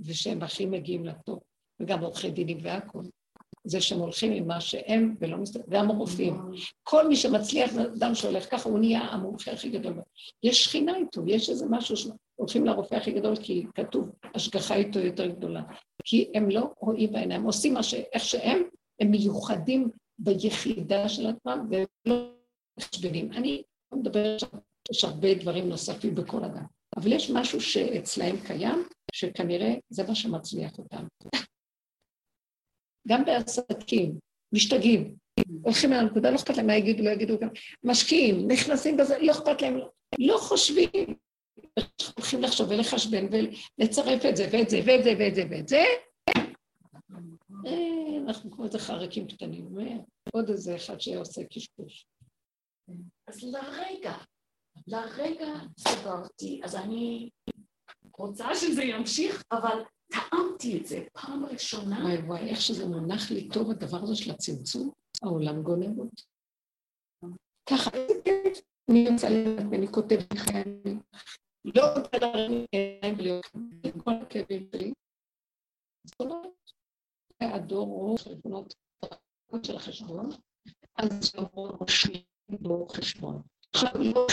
ושהם הכי מגיעים לטוב, וגם עורכי דינים והכול. זה שהם הולכים עם מה שהם ולא מסתכלים, גם הרופאים. כל מי שמצליח, אדם שהולך ככה, הוא נהיה המומחה הכי גדול. יש שכינה איתו, יש איזה משהו שהולכים לרופא הכי גדול, כי כתוב, השגחה איתו יותר גדולה. כי הם לא רואים בעיניים, עושים מה ש... איך שהם, הם מיוחדים ביחידה של עצמם, והם לא חשבנים. אני לא מדברת, יש הרבה דברים נוספים בכל אדם, אבל יש משהו שאצלהם קיים, שכנראה זה מה שמצליח אותם. גם בעסקים, משתגעים, הולכים על הנקודה, לא אכפת להם מה יגידו, לא יגידו גם, משקיעים, נכנסים בזה, לא אכפת להם, לא חושבים, הולכים לחשוב ולחשבן ולצרף את זה ואת זה ואת זה ואת זה ואת זה, אה, אנחנו כמו איזה חרקים קטנים, ועוד איזה אחד שעושה קשקוש. אז לרגע, לרגע סברתי, אז אני רוצה שזה ימשיך, אבל טעמתי את זה פעם ראשונה. וואי וואי, איך שזה מונח לי טוב הדבר הזה של הצמצום, העולם גונב אותי. ככה, אני רוצה לדעת ואני כותבת לחיילים. לא רוצה להרים עיניים ולהיות כל הכאבים שלי. זה הדור רוב חשבונות של החשבון, אז שבוע ראשי לא חשבון. עכשיו, לא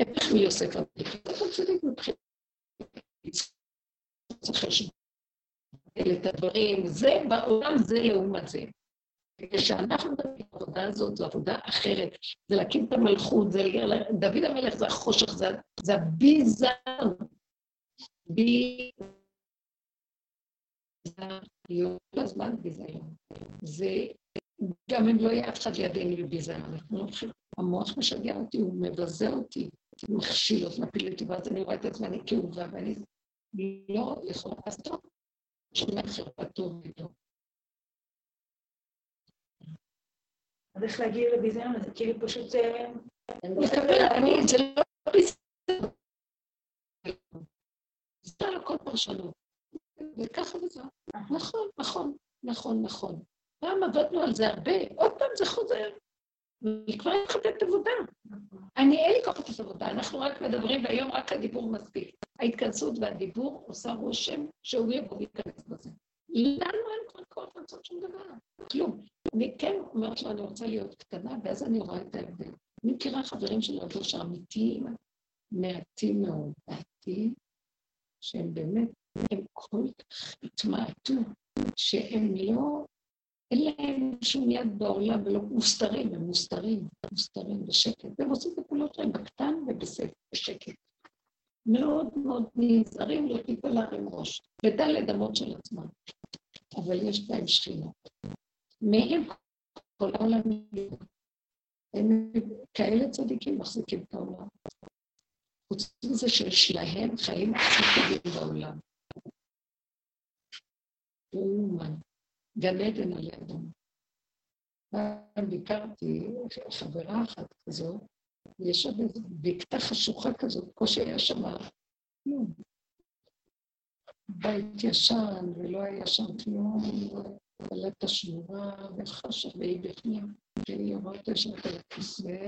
איך מיוסף את הדברים, זה בעולם זה לעומת זה. כשאנחנו על העבודה הזאת, זו עבודה אחרת, זה להקים את המלכות, זה דוד המלך זה החושך, זה, זה הביזר. בי... כל הזמן ביזיון. זה, גם אם לא יהיה אף אחד לידינו בביזיון, אנחנו לא חושבים, המוח משגע אותי, הוא מבזה אותי, מכשיל אותי, מפיל אותי, ואז אני רואה את עצמי, אני כאובה, ואני לא יכולה, אז טוב, שומע חרפת טוב וטוב. אז איך להגיע לביזיון הזה? כאילו פשוט... אה, לקבל, אני, זה לא ביזיון. זה על הכל פרשנות. וככה וזהו. נכון, נכון, נכון, נכון. פעם עבדנו על זה הרבה, עוד פעם זה חוזר. אני כבר מתחתנת עבודה. אני, אין לי כוח לעשות עבודה, אנחנו רק מדברים, והיום רק הדיבור מספיק. ההתכנסות והדיבור עושה רושם שהוא יבוא ויתכנס בזה. לנו אין כבר כוח לעשות שום דבר, כלום. אני כן אומרת לו, אני רוצה להיות קטנה, ואז אני רואה את ההבדל. אני מכירה חברים של רבו שאמיתיים, מעטים מאוד, מעטים, שהם באמת, הם כל כך התמעטו, שהם לא, אין להם שום יד בעולם ולא מוסתרים, הם מוסתרים, מוסתרים בשקט, והם עושים את הפעולות שלהם בקטן ובסדר, בשקט. מאוד מאוד נזהרים לא תיפול להרים ראש, בדלת אמות של עצמם, אבל יש בהם שכינה. מהם כל העולם, הם כאלה צדיקים מחזיקים את העולם. חוץ מזה שיש להם חיים ציבוריים בעולם. אומן, גן עדן על ידם. פעם ביקרתי חברה אחת כזאת, יש שם איזו בקתה חשוכה כזאת, קושי היה שם. בית ישן, ולא היה שם כלום, בלטה שמורה וחשה, והיא בפנים, והיא אומרת יושבת על הכיסא,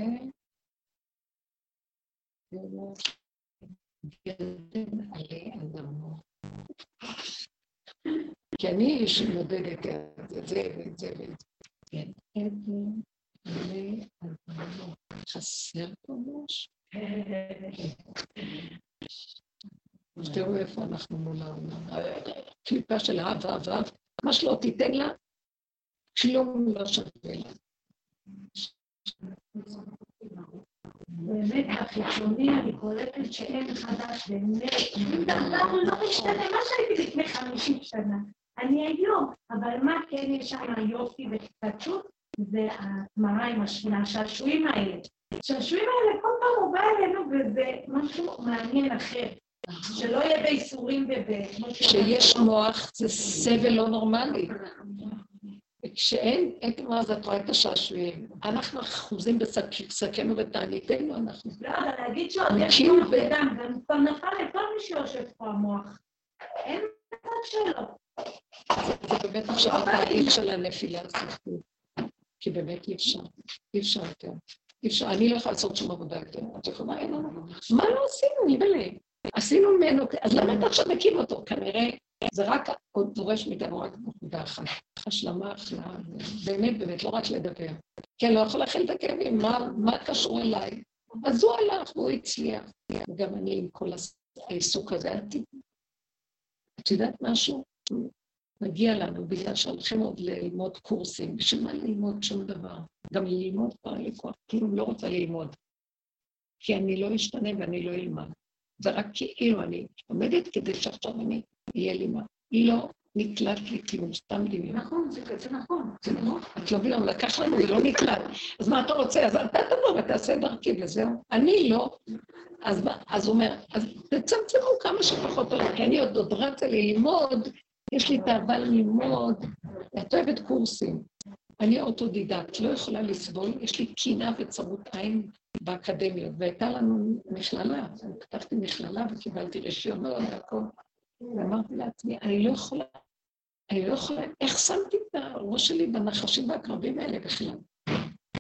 גרדן עלי אדמו. כי אני שמודדת את זה ואת זה ואת זה. כן, עדן אדמו. חסר פה משהו? תראו איפה אנחנו מול העולם. קליפה של אהב, אהב, אהב, מה שלא תיתן לה, כלום לא שווה לה. באמת, החיצוני, אני קולטת שאין חדש, באמת, דבר לא משתנה, מה שהייתי לפני חמישים שנה. אני היום, אבל מה כן יש שם יופי והתחדשות? זה הגמרא עם השעשועים האלה. השעשועים האלה, כל פעם הוא בא אלינו וזה משהו מעניין אחר. שלא יהיה בייסורים וב... שיש מוח זה סבל לא נורמלי. וכשאין, אין כמו אז את רואה את השעשועים. אנחנו אחוזים בשקנו ותעניתנו, אנחנו... לא, אבל להגיד שעוד יש מוח בדם, גם כבר נפל לכל מי שיושב פה המוח. אין מצב שלו. זה באמת עכשיו התהליך של הנפילה הסופית. כי באמת אי אפשר, אי אפשר יותר. אי אפשר, אני לא יכולה לעשות שום עבודה יותר. את יכולה, אין לנו. מה לא עשינו, ניבלה? עשינו ממנו, אז למה אתה עכשיו מקים אותו? כנראה זה רק עוד דורש מאיתנו רק נקודה אחת. השלמה, החלמה, באמת, באמת, לא רק לדבר. כי אני לא יכול להכיל את הכאבים, מה קשור אליי? אז הוא הלך והוא הצליח. גם אני עם כל העיסוק הזה. את יודעת משהו? מגיע לנו בגלל שהולכים עוד ללמוד קורסים. בשביל מה ללמוד שום דבר? גם ללמוד כבר אין לי כוח, כאילו לא רוצה ללמוד. כי אני לא אשתנה ואני לא אלמד. זה רק כאילו אני עומדת כדי שעכשיו אני, יהיה לי מה. לא נקלט לי כלום, סתם דמיון. נכון, זה נכון. זה נכון. את לא מבינה, לקח לנו, זה לא נקלט. אז מה אתה רוצה? אז אתה תבוא ותעשה דרכי וזהו. אני לא. אז, אז הוא אומר, אז תצמצמו כמה שפחות, כי אני עוד עוד רצה ללמוד, יש לי תאווה ללמוד. את אוהבת קורסים. אני אוטודידקט, לא יכולה לסבול, יש לי קינה וצרות עין באקדמיות, והייתה לנו מכללה, אני פתחתי מכללה וקיבלתי רישיונות והכל, ואמרתי לעצמי, אני לא יכולה, אני לא יכולה, איך שמתי את הראש שלי בנחשים והקרבים האלה בכלל?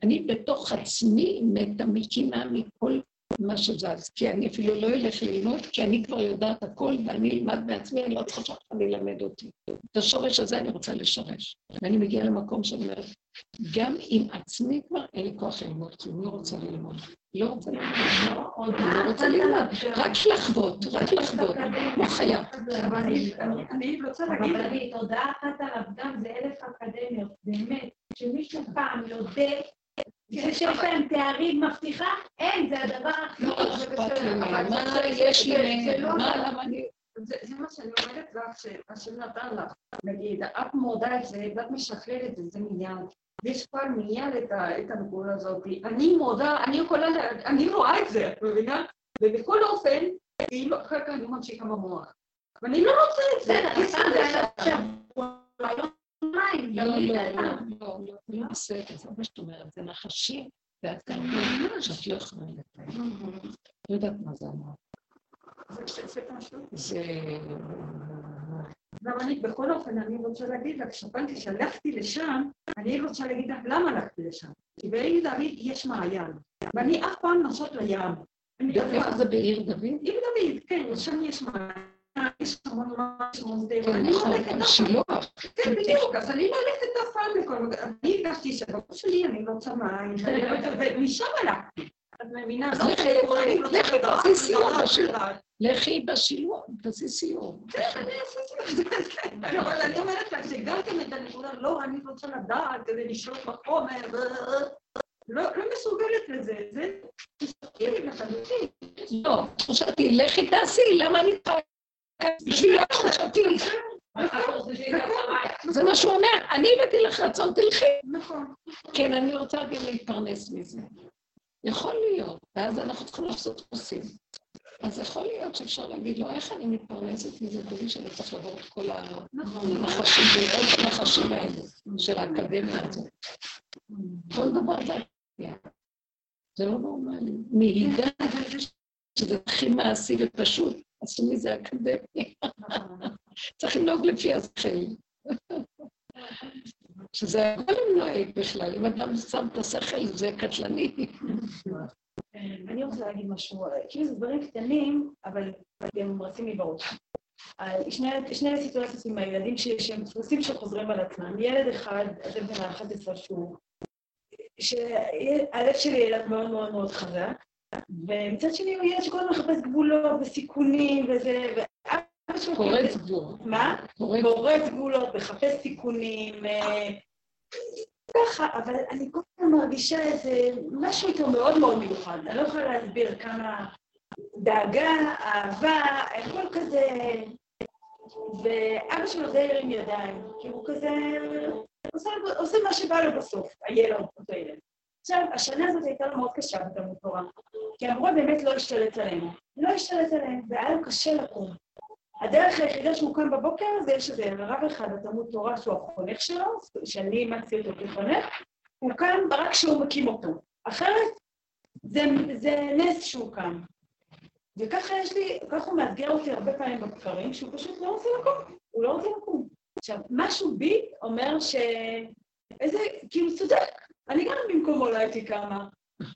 אני בתוך עצמי מתה מקימה מכל מה שזז, כי אני אפילו לא אלך ללמוד, כי אני כבר יודעת הכל ואני אלמד בעצמי, אני לא צריכה שאף אחד ילמד אותי. את השורש הזה אני רוצה לשרש. ואני מגיעה למקום שאני אומרת, גם עם עצמי כבר אין לי כוח ללמוד, כי אני לא רוצה ללמוד. לא רוצה ללמוד, לא רוצה ללמוד, רק לחוות, רק לחוות, לא חייב. אני רוצה להגיד... אבל תודעה אחת על הפגם זה אלף אקדמיות, באמת. שמישהו פעם יודע שיש להם תארים מבטיחה, אין, זה הדבר הכי לא אכפת לי מה יש לי, לא מה, למה אני... זה מה שאני אומרת לך, שהשם נתן לך. נגיד, את מודה את זה, ואת משחררת את זה מיד. יש כבר מיד את הנקודה הזאת. אני מודה, אני יכולה, אני רואה את זה, את מבינה? ובכל אופן, כאילו, אחר כך אני ממשיכה במוח. ואני לא רוצה את זה. מים. לא, לא, לא, לא, לא, לא בסדר, זה מה שאת אומרת, זה נחשים, ואת גם מבינה שאת לא יכולה לתאר. לא יודעת מה זה אמר. זה... גם אני, בכל אופן, אני רוצה להגיד לך, כשפנתי שהלכתי לשם, אני רוצה להגיד לך למה הלכתי לשם. כי בעיר דוד יש מעיין, ואני אף פעם נוסעות לים. איפה זה בעיר דוד? עיר דוד, כן, שם יש מעיין. יש המון המון דרך. נכון, שילוח. כן, בדיוק, אז אני לא הולכת אף פעם לכל... אני הרגשתי שבגוף שלי אני לא צמאה, ומשם הלכתי. את מבינה? אז לכי, בשילוח. תעשי סיור. כן, אני אעשה סיור, כן. אבל אני אומרת לך שהגעתם את הנקודה, לא, אני רוצה לדעת כדי לשלוט בחומר, לא מסוגלת לזה, זה מסתכלים לחלוטין. לא, חשבתי, לכי תעשי, למה אני צריכה בשביל חשבתי, זה מה שהוא אומר, אני הבאתי לך רצון, תלכי. נכון. כן, אני רוצה גם להתפרנס מזה. יכול להיות, ואז אנחנו צריכים לעשות חוסים. אז יכול להיות שאפשר להגיד לו, איך אני מתפרנסת מזה בלי שאני צריך לעבור את כל הנחשים, האלה של האקדמיה הזאת. כל דבר זה זה לא נורמלי. נהיגה, שזה הכי מעשי ופשוט. עשו מזה אקדמיה. צריך לנהוג לפי השכל. שזה הכל נוהג בכלל, אם אדם שם את השכל זה קטלני. אני רוצה להגיד משהו, כאילו זה דברים קטנים, אבל הם רצים לי בראש. שני סיטואציות עם הילדים שהם דפוסים שחוזרים על עצמם. ילד אחד, אתם בן ה-11 שהוא, שהלב שלי ילד מאוד מאוד מאוד חזק, ומצד שני הוא ילד שכל הזמן מחפש גבולות וסיכונים וזה, פורץ גבולות. מה? פורץ גבולות, מחפש סיכונים, אה, ככה, אבל אני כל הזמן מרגישה איזה משהו איתו מאוד מאוד מיוחד. אני לא יכולה להסביר כמה דאגה, אהבה, הכל כזה... ואבא שלו די הרים ידיים, כי הוא כזה... עושה, עושה מה שבא לו בסוף, הילד, אותו ילד. עכשיו, השנה הזאת הייתה לו מאוד קשה בתלמוד תורה, כי אמרו באמת לא להשתלט עלינו. לא להשתלט עליהם, והיה לו קשה לקום. הדרך היחידה שהוא קם בבוקר זה יש איזה רב אחד בתלמוד תורה שהוא החונך שלו, שאני אימצתי אותו כחונך, הוא קם רק כשהוא מקים אותו. אחרת, זה, זה נס שהוא קם. וככה יש לי, ככה הוא מאתגר אותי הרבה פעמים בבקרים, שהוא פשוט לא רוצה לקום, הוא לא רוצה לקום. עכשיו, משהו בי אומר ש... איזה, כאילו, צודק, אני גם במקומו לא הייתי קמה.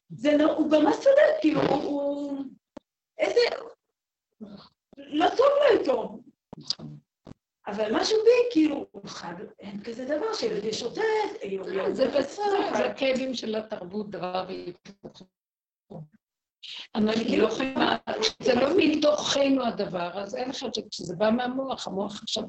זה לא, הוא ממש צודק, כאילו, הוא... הוא... איזה... לא טוב לו איתו. אבל משהו בי, כאילו, חד, אין כזה דבר שילד ישוטט, זה בסדר, זה הכאבים של התרבות, דבר והיפוכו. אבל כאילו, זה לא מתוכנו הדבר, אז אין לך, כשזה בא מהמוח, המוח עכשיו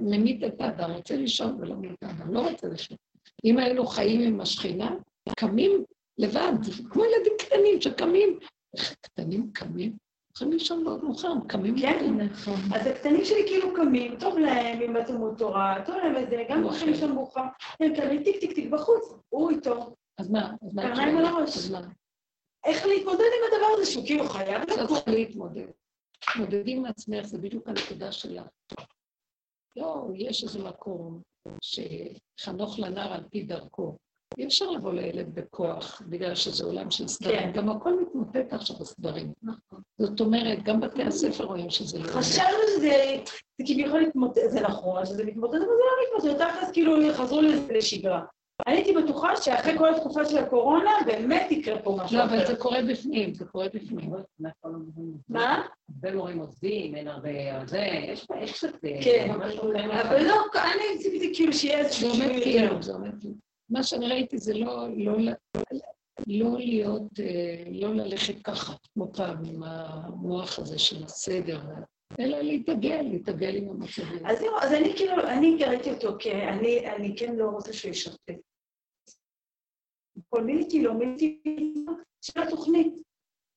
ממית את האדם, רוצה לישון ולא ממית את האדם, לא רוצה לישון. אם היינו חיים עם השכינה, קמים לבד, כמו ילדים קטנים שקמים. איך הקטנים קמים? צריכים לישון מאוד מאוחר, קמים כן, נכון. אז הקטנים שלי כאילו קמים, טוב להם עם בתלמוד תורה, טוב להם איזה, גם הולכים לישון מאוחר, הם קמים טיק טיק טיק בחוץ, הוא איתו. אז מה? אז מה? קרניים על הראש. איך להתמודד עם הדבר הזה שהוא כאילו חייב לקום? צריך להתמודד. להתמודד עם עצמך, זה בדיוק הנקודה שלך. לא, יש איזה מקום שחנוך לנער על פי דרכו. אי אפשר לבוא לילד בכוח, בגלל שזה עולם של סדרים. כן. גם הכל מתמוטט עכשיו בסדרים. נכון. זאת אומרת, גם בתי הספר רואים שזה לא... חשבנו שזה כביכול להתמוטט, זה נכון, שזה מתמוטט, אבל זה לא מתמוטט, תכלס כאילו חזרו לשגרה. אני הייתי בטוחה שאחרי כל התקופה של הקורונה, באמת יקרה פה משהו לא, אבל זה קורה בפנים, זה קורה בפנים. מה? הרבה מורים עוזבים, אין הרבה... זה, יש קצת... כן, אבל לא, אני ציפיתי כאילו שיהיה איזשהו... זה עומד כאילו, זה עומד כאילו. מה שאני ראיתי זה לא, לא, לא להיות, אה, לא ללכת ככה, כמו פעם, עם המוח הזה של הסדר, אלא להתאגל, להתאגל עם המצבים. אז זהו, אז אני כאילו, אני ראיתי אותו, כי אני, אני כן לא רוצה שהוא ישרתט. מיליתי לו, מיליתי לו של התוכנית.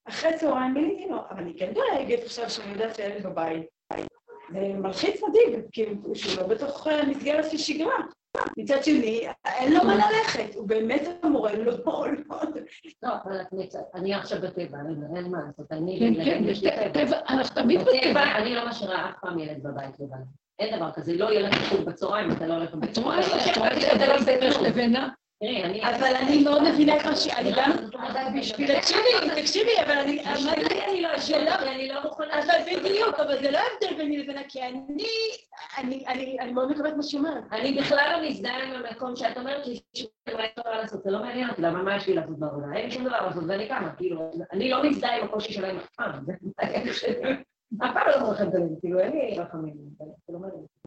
אחרי צהריים מיליתי לו, אבל אני כן דואגת עכשיו שאני יודעת שהילד בבית. זה מלחיץ מדאיג, כאילו, שהוא לא בתוך אה, מסגרת של שגרה. מצד שני, אין לו מה ללכת, הוא באמת המורה, לא לא, אבל אני עכשיו בטבע, אין מה לעשות, אני... כן, כן, יש טבע, אנחנו תמיד בטבע. אני לא משאירה אף פעם ילד בבית לבד. אין דבר כזה, לא יהיה לך חוג בצהריים, אתה לא הולך לבית. את רואה, את רואה, אתה לא בסדר לבנה? אבל אני מאוד מבינה את מה ש... אני גם... תקשיבי, תקשיבי, אבל אני... אני לא אשאלה, אני לא מוכנה... אבל בדיוק, אבל זה לא הבדל ביני לבינה, כי אני... אני מאוד מקבלת מה שהיא אומרת. אני בכלל לא מזדהה עם המקום שאת אומרת לי יש דבר לעשות, זה לא מעניין אותי, למה מה יש לי לעשות בעבודה? אין לי שום דבר לעשות, ואני קמה, כאילו, אני לא מזדהה עם הקושי שלהם אף פעם, אף פעם לא לכם את זה, כאילו, אין לי רחמים,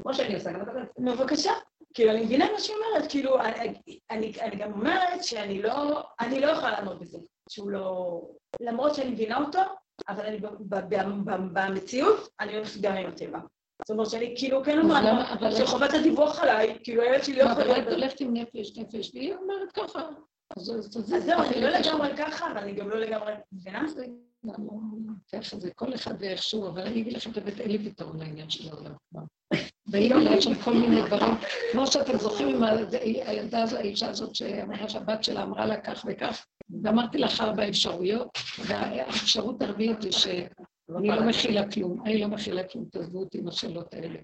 כמו שאני עושה, גם אתה יודע. בבקשה. כאילו, אני מבינה מה שהיא אומרת, כאילו, אני, אני, אני גם אומרת שאני לא, אני לא יכולה לעמוד בזה, שהוא לא... למרות שאני מבינה אותו, אבל אני, במציאות, אני הולכת גם עם הטבע. זאת אומרת שאני כאילו כן אומרת, שחובת הדיווח עליי, כאילו הילד שלי לא יכול... אבל את הולכת עם נפש, נפש, והיא אומרת ככה. אז זהו, אני לא לגמרי ככה, אבל אני גם לא לגמרי... מבינה? ככה זה כל אחד ואיכשהו, אבל אני אגיד לכם, באמת אין לי פתרון לעניין של העולם כבר. באים אליי שם כל מיני דברים, כמו שאתם זוכרים עם הילדה, האישה הזאת שאמרה שהבת שלה אמרה לה כך וכך, ואמרתי לך ארבע אפשרויות, והאפשרות הרביעית היא שאני לא מכילה כלום, אני לא מכילה כלום, תעזבו אותי עם השאלות האלה.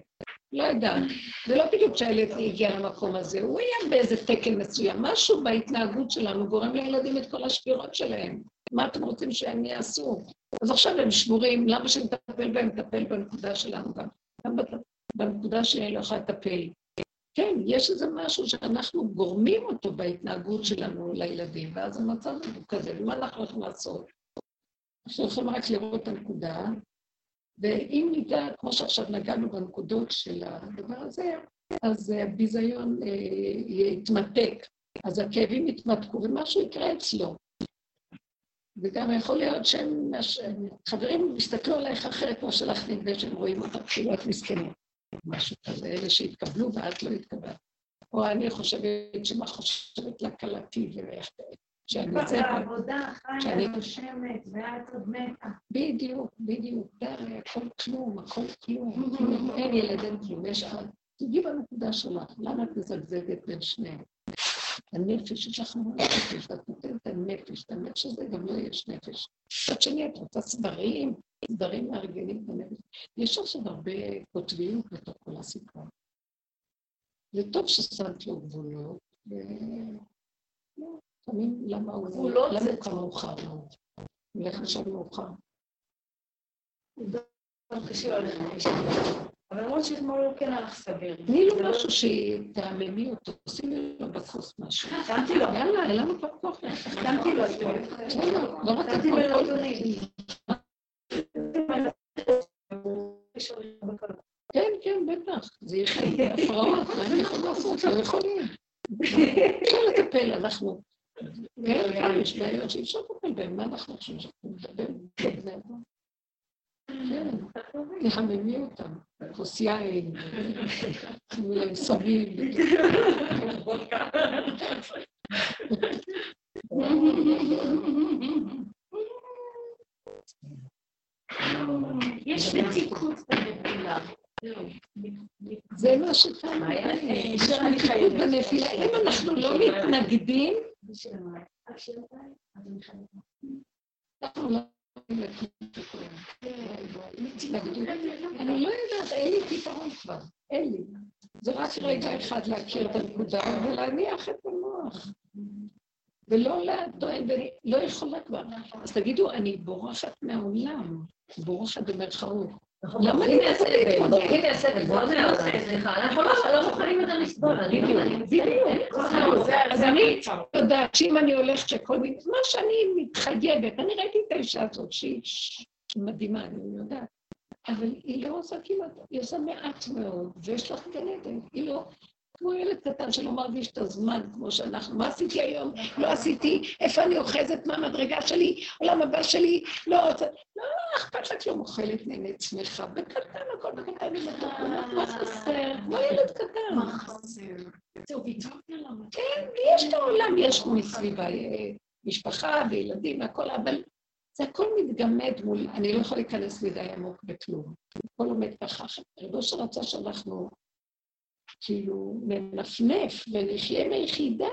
לא יודעת. זה לא בדיוק שהילד הגיע למקום הזה, הוא היה באיזה תקן מסוים. משהו בהתנהגות שלנו גורם לילדים את כל השבירות שלהם. מה אתם רוצים שהם יעשו? אז עכשיו הם שבורים, למה שנטפל בהם? נטפל בנקודה שלנו גם. גם בנקודה שאני לא יכולה לטפל. כן, יש איזה משהו שאנחנו גורמים אותו בהתנהגות שלנו לילדים, ואז המצב הוא כזה, ומה אנחנו יכולים לעשות? אנחנו יכולים רק לראות את הנקודה, ואם ניגע, כמו שעכשיו נגענו בנקודות של הדבר הזה, אז הביזיון אה, יתמתק, אז הכאבים יתמתקו ומשהו יקרה אצלו. וגם יכול להיות שהם, חברים יסתכלו עלייך אחרת כמו שלך נדמה שהם רואים אותך, כאילו את מסכנה. משהו כזה, אלה שהתקבלו ואת לא התקבלת. או אני חושבת שמה חושבת לה כלתי ואיך... שאני יוצאת... בעבודה, חיה, נושמת, ואת עוד מתה. בדיוק, בדיוק. די, הכל כלום, הכל כלום. אין ילד, אין כלום. יש... תגיעי בנקודה שלך, למה את מזגזגת בין שניהם? הנפש, יש לך נפש, ואת נותנת הנפש, את הנפש הזה גם לא יש נפש. מצד שני, את רוצה סדרים, סדרים מארגנים את הנפש. יש עכשיו הרבה קוטביות בתוך כל הסיפור. זה טוב ששמת לו גבולות, ו... לפעמים למה הוא... למה הוא מאוחר מאוד? הוא הולך לשם מאוחר. אבל למרות שאתמול הוא כן הלך סביר. תני לו משהו שתעממי אותו, שימי לו בכוס משהו. שמתי לו. יאללה, אין לנו כבר כוח. שמתי לו. לא רוצה שמתי מלטונין. כן, כן, בטח. זה יהיה הפרעות, מה אני יכול לעשות? לא יכולים. אפשר לטפל, אנחנו... כן, כן, יש בעיות שאי אפשר לטפל בהן, מה אנחנו חושבים שאנחנו נדבר? כן, תחממי אותם, כוס יין, תנו להם סביב. יש מתיקות בנפילה. זה מה שכאן, מתיקות בנפילה. אם אנחנו לא מתנגדים, אני לא יודעת, אין לי פתרון כבר, אין לי. זה רק רגע אחד להכיר את הנקודה ולהניח את המוח. ולא ואני לא יכולה כבר. אז תגידו, אני בורחת מהעולם, בורחת במרכאות. נכון, בורחים מהסבל, זה לא סליחה, אנחנו לא מוכנים יותר לסבול, אני אז אני יודעת שאם אני הולכת שכל מיני, מה שאני מתחייבת, אני ראיתי את האישה הזאת שהיא מדהימה, אני יודעת, אבל היא לא עושה כמעט, היא עושה מעט מאוד, ויש לך גן עדן, היא לא... כמו ילד קטן שלא מרגיש את הזמן כמו שאנחנו. מה עשיתי היום? לא עשיתי, איפה אני אוחזת, מה המדרגה שלי, עולם הבא שלי, לא רוצה... לא, אכפת לך לא מוכלת נהנית שמחה, בקטן הכל בקטן, מה חסר? כמו ילד קטן. מה חסר? זהו, ויתרתי על המצב. כן, יש את העולם, יש מסביבה אה, משפחה וילדים והכל, אבל זה הכל מתגמד מול, אני לא יכולה להיכנס מדי עמוק בכלום. הכל עומד ככה. רבו שרצה שאנחנו כאילו מנפנף ונחיה מיחידה,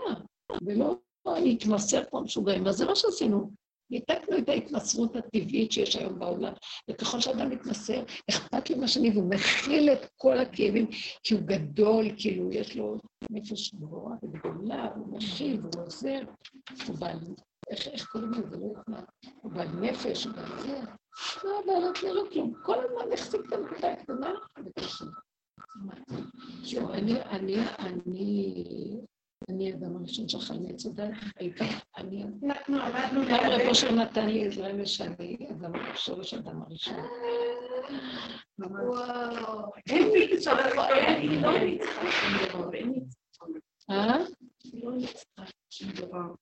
ולא נתמסר פה משוגעים. אז זה מה שעשינו. ניתקנו את ההתמסרות הטבעית שיש היום בעולם, וככל שאדם מתמסר, אכפת לו מהשני, והוא מכיל את כל הכאבים, כי הוא גדול, כאילו, יש לו נפש גבוהה וגדולה, הוא מכיל והוא עוזר, הוא בעל, איך, איך קוראים לזה? לא יודעת הוא בעל נפש, הוא בעל זה. לא, בעלות לא, לא כלום. כל הזמן החזיק את הנקודה הקטנה וקשה. אני, אני, אני, אני אדם הראשון שאכל מעץ הדת, אני... גם רבו של נתן לי עזרה שאני אדם שורש אדם הראשון. וואו, אין מצווה, אין לא מצווה, אין מצווה. אה? לא מצווה שום דבר.